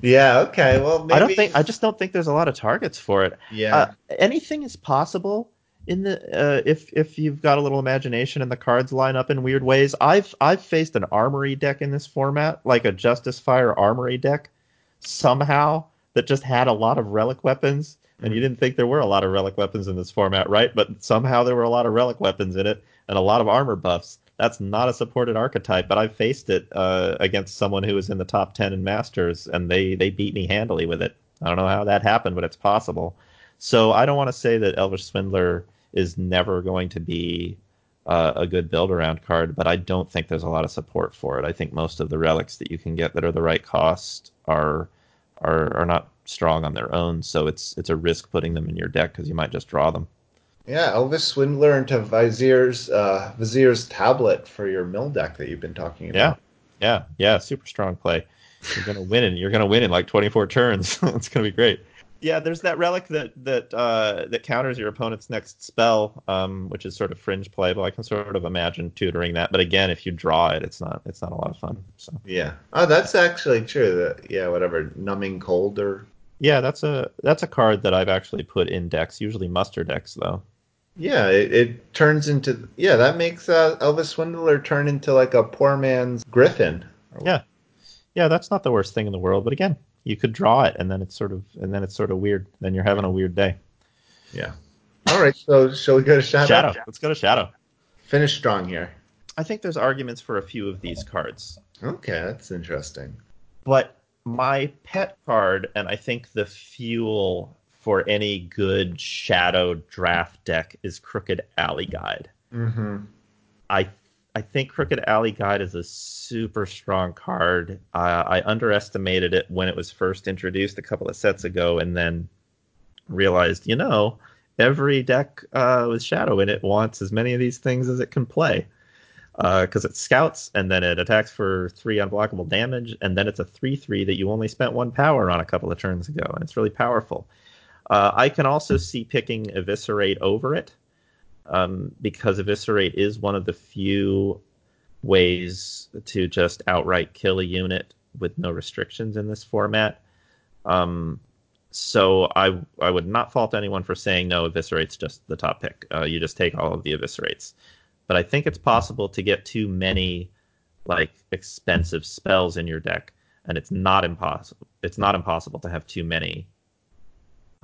[SPEAKER 1] Yeah. Okay. Well, maybe.
[SPEAKER 2] I don't think I just don't think there's a lot of targets for it.
[SPEAKER 1] Yeah.
[SPEAKER 2] Uh, anything is possible in the uh, if if you've got a little imagination and the cards line up in weird ways. I've I've faced an armory deck in this format, like a Justice Fire armory deck, somehow that just had a lot of relic weapons. And you didn't think there were a lot of relic weapons in this format, right? But somehow there were a lot of relic weapons in it and a lot of armor buffs. That's not a supported archetype, but I've faced it uh, against someone who was in the top ten in Masters, and they they beat me handily with it. I don't know how that happened, but it's possible. So I don't want to say that Elvish Swindler is never going to be uh, a good build around card, but I don't think there's a lot of support for it. I think most of the relics that you can get that are the right cost are are are not strong on their own, so it's it's a risk putting them in your deck because you might just draw them.
[SPEAKER 1] yeah. Elvish Swindler into Vizier's uh, Vizier's tablet for your mill deck that you've been talking about.
[SPEAKER 2] Yeah, yeah, yeah, super strong play. You're gonna win in you're gonna win in like 24 turns. it's gonna be great. Yeah, there's that relic that that uh, that counters your opponent's next spell, um, which is sort of fringe playable. I can sort of imagine tutoring that, but again, if you draw it, it's not it's not a lot of fun. So
[SPEAKER 1] Yeah. Oh, that's actually true. That yeah, whatever, numbing cold or
[SPEAKER 2] yeah, that's a that's a card that I've actually put in decks, usually muster decks though.
[SPEAKER 1] yeah, it, it turns into yeah, that makes uh, Elvish Swindler turn into like a poor man's Griffin.
[SPEAKER 2] Yeah, yeah, that's not the worst thing in the world. But again, you could draw it, and then it's sort of and then it's sort of weird. Then you're having a weird day.
[SPEAKER 1] Yeah. All right, so shall we go to Shadow?
[SPEAKER 2] Shadow. Let's go to Shadow.
[SPEAKER 1] Finish strong here.
[SPEAKER 2] I think there's arguments for a few of these cards,
[SPEAKER 1] Okay, that's interesting.
[SPEAKER 2] but my pet card, and I think the fuel for any good Shadow draft deck is Crooked Alley Guide.
[SPEAKER 1] Mm-hmm.
[SPEAKER 2] I I think Crooked Alley Guide is a super strong card. Uh, I underestimated it when it was first introduced a couple of sets ago, and then realized, you know, every deck uh, with Shadow in it wants as many of these things as it can play. Because it scouts, and then it attacks for three unblockable damage, and then it's a 3 3 that you only spent one power on a couple of turns ago, and it's really powerful. Uh, I can also see picking Eviscerate over it um, because Eviscerate is one of the few ways to just outright kill a unit with no restrictions in this format. Um, so I I would not fault anyone for saying no. Eviscerate's just the top pick. Uh, you just take all of the Eviscerates. But I think it's possible to get too many like expensive spells in your deck, and it's not impossible. It's not impossible to have too many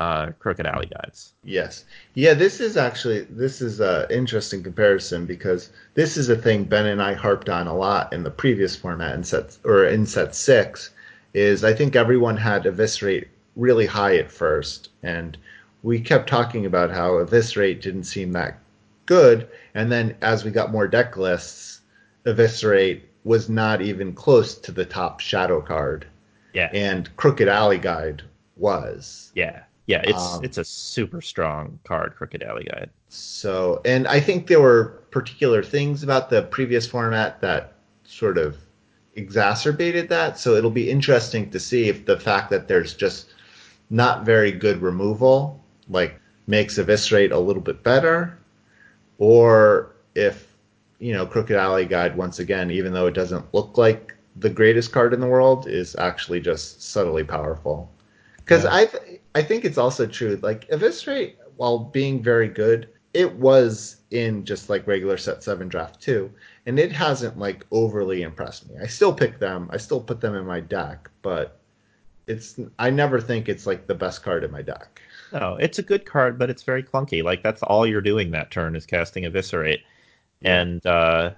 [SPEAKER 2] uh, Crooked Alley guides.
[SPEAKER 1] Yes. Yeah, this is actually this is an interesting comparison because this is a thing Ben and I harped on a lot in the previous format in set or in set six. Is I think everyone had eviscerate really high at first, and we kept talking about how eviscerate didn't seem that good, and then as we got more deck lists, eviscerate was not even close to the top shadow card,
[SPEAKER 2] Yeah,
[SPEAKER 1] and Crooked Alley Guide was.
[SPEAKER 2] yeah, yeah. It's
[SPEAKER 1] Um,
[SPEAKER 2] it's a super strong card, Crooked Alley Guide.
[SPEAKER 1] So, and I think there were particular things about the previous format that sort of exacerbated that. So it'll be interesting to see if the fact that there's just not very good removal like makes eviscerate a little bit better, or if you know Crooked Alley Guide once again, even though it doesn't look like the greatest card in the world, is actually just subtly powerful. Because
[SPEAKER 2] Yeah.
[SPEAKER 1] I th- I think it's also true like eviscerate while being very good, it was in just like regular set seven draft two, and it hasn't like overly impressed me. I still pick them, I still put them in my deck, but it's I never think it's like the best card in my deck.
[SPEAKER 2] No, it's a good card, but it's very clunky. Like that's all you're doing that turn is casting Eviscerate, and uh,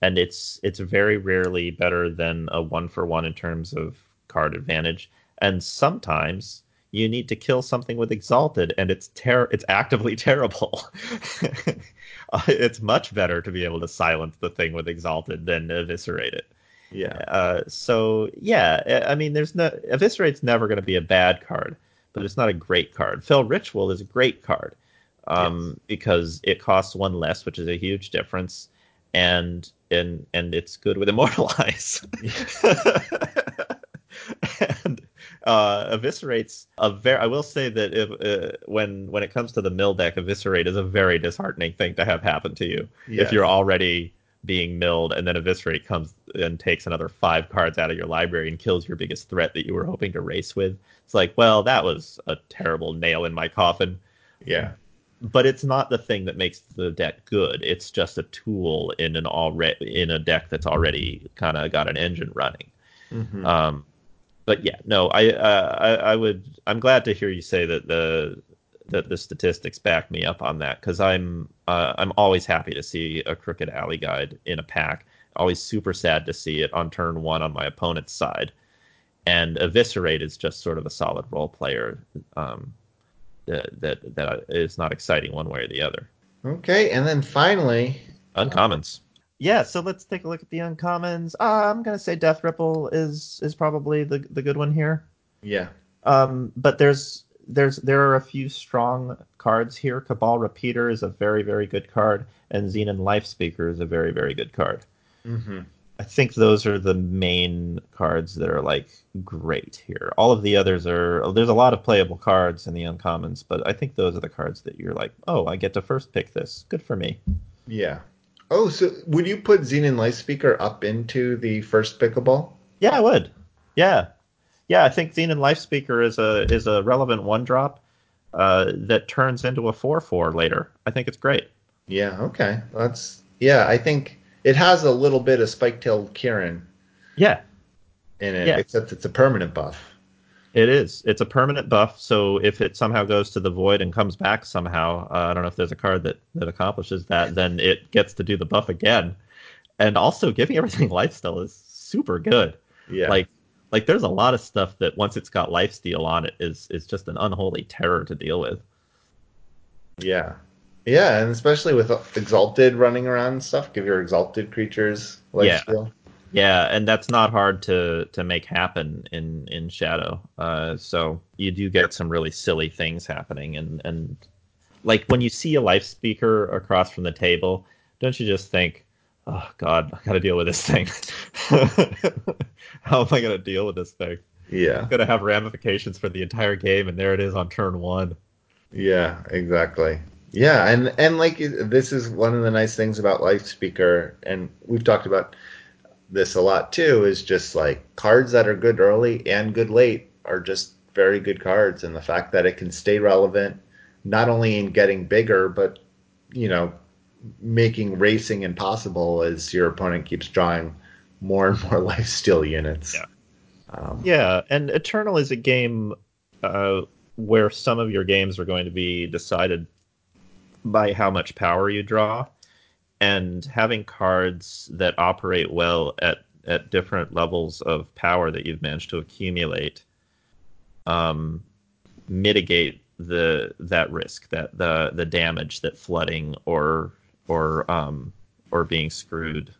[SPEAKER 2] and it's it's very rarely better than a one for one in terms of card advantage. And sometimes you need to kill something with Exalted, and it's ter- it's actively terrible. Uh, it's much better to be able to silence the thing with Exalted than eviscerate it.
[SPEAKER 1] Yeah.
[SPEAKER 2] Uh, so yeah, I- mean, there's no Eviscerate's never going to be a bad card, but it's not a great card. Fell Ritual is a great card um, because it costs one less, which is a huge difference, and and and it's good with Immortalize. and uh, Eviscerate's a very. I will say that if uh, when when it comes to the mill deck, Eviscerate is a very disheartening thing to have happen to you
[SPEAKER 1] Yes.
[SPEAKER 2] if you're already being milled and then Eviscerate comes and takes another five cards out of your library and kills your biggest threat that you were hoping to race with. It's like, well, that was a terrible nail in my coffin.
[SPEAKER 1] Yeah.
[SPEAKER 2] But it's not the thing that makes the deck good. It's just a tool in an already in a deck that's already kind of got an engine running.
[SPEAKER 1] Mhm.
[SPEAKER 2] Um, but yeah, no, I, uh, I I would I'm glad to hear you say that the that the statistics back me up on that because I'm uh, I'm always happy to see a crooked alley guide in a pack. Always super sad to see it on turn one on my opponent's side, and eviscerate is just sort of a solid role player um, that that that is not exciting one way or the other.
[SPEAKER 1] Okay, and then finally,
[SPEAKER 2] Uncommons. Yeah, so let's take a look at the uncommons. Uh, I'm gonna say Death Ripple is is probably the the good one here.
[SPEAKER 1] yeah.
[SPEAKER 2] Um, but there's there's there are a few strong cards here. Cabal Repeater is a very very good card, and Xenan Life Speaker is a very very good card.
[SPEAKER 1] hmm
[SPEAKER 2] I think those are the main cards that are like great here. All of the others are there's a lot of playable cards in the uncommons, but I think those are the cards that you're like, oh, I get to first pick this. Good for me.
[SPEAKER 1] Yeah. Oh, so would you put Xenan Life Speaker up into the first pickable?
[SPEAKER 2] Yeah, I would. Yeah, yeah. I think Xenan Life Speaker is a is a relevant one drop uh, that turns into a four four later. I think it's great.
[SPEAKER 1] Yeah. Okay. That's yeah. I think it has a little bit of spike-tailed Kieran.
[SPEAKER 2] Yeah.
[SPEAKER 1] In it, yeah. except it's a permanent buff.
[SPEAKER 2] It is. It's a permanent buff. So if it somehow goes to the void and comes back somehow, uh, I don't know if there's a card that that accomplishes that. Then it gets to do the buff again. And also, giving everything lifesteal is super good.
[SPEAKER 1] Yeah.
[SPEAKER 2] Like like there's a lot of stuff that once it's got lifesteal on it is is just an unholy terror to deal with.
[SPEAKER 1] Yeah. Yeah, and especially with exalted running around and stuff, give your exalted creatures lifesteal.
[SPEAKER 2] Yeah. Yeah, and that's not hard to to make happen in in Shadow. Uh, so you do get some really silly things happening, and and like when you see a life speaker across from the table, don't you just think, oh God, I got to deal with this thing. How am I going to deal with this thing?
[SPEAKER 1] Yeah,
[SPEAKER 2] it's going to have ramifications for the entire game, and there it is on turn one.
[SPEAKER 1] Yeah, exactly. Yeah, and and like this is one of the nice things about Life Speaker, and we've talked about this a lot too. Is just like cards that are good early and good late are just very good cards, and the fact that it can stay relevant not only in getting bigger, but you know making racing impossible as your opponent keeps drawing more and more life steal units.
[SPEAKER 2] Yeah. Um, yeah, and Eternal is a game uh, where some of your games are going to be decided by how much power you draw, and having cards that operate well at at different levels of power that you've managed to accumulate um, mitigate the that risk that the the damage that flooding or or um, or being screwed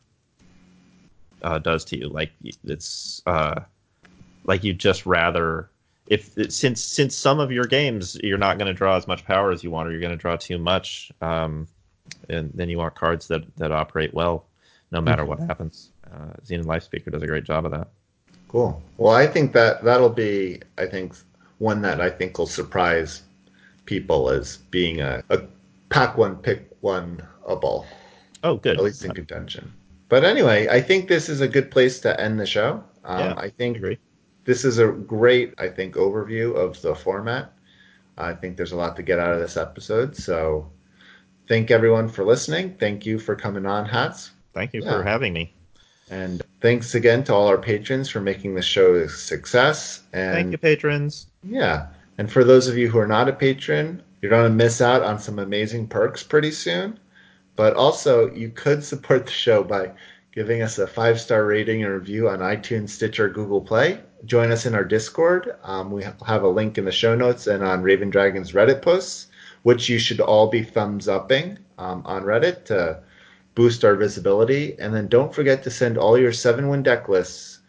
[SPEAKER 2] uh, does to you. Like it's uh, like you just rather if since since some of your games you're not going to draw as much power as you want, or you're going to draw too much, um, and then you want cards that that operate well no matter what happens. Uh, Xenan Life Speaker does a great job of that.
[SPEAKER 1] Cool. Well, I think that that'll be I think one that I think will surprise people as being a, a pack one pick one a ball.
[SPEAKER 2] Oh, good.
[SPEAKER 1] At least in contention. But anyway, I think this is a good place to end the show. Um, yeah, I think
[SPEAKER 2] I
[SPEAKER 1] this is a great, I think, overview of the format. I think there's a lot to get out of this episode. So thank everyone for listening. Thank you for coming on, Hats.
[SPEAKER 2] Thank you yeah. for having me.
[SPEAKER 1] And thanks again to all our patrons for making the show a success. And
[SPEAKER 2] thank you, patrons.
[SPEAKER 1] Yeah. And for those of you who are not a patron, you're going to miss out on some amazing perks pretty soon. But also, you could support the show by giving us a five star rating and review on iTunes, Stitcher, Google Play. Join us in our Discord. Um, we have a link in the show notes and on Raven Dragon's Reddit posts, which you should all be thumbs upping um, on Reddit to boost our visibility. And then don't forget to send all your seven win deck lists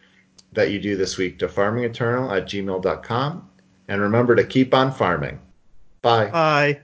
[SPEAKER 1] that you do this week to farmingeternal at gmail.com. And remember to keep on farming. Bye.
[SPEAKER 2] Bye.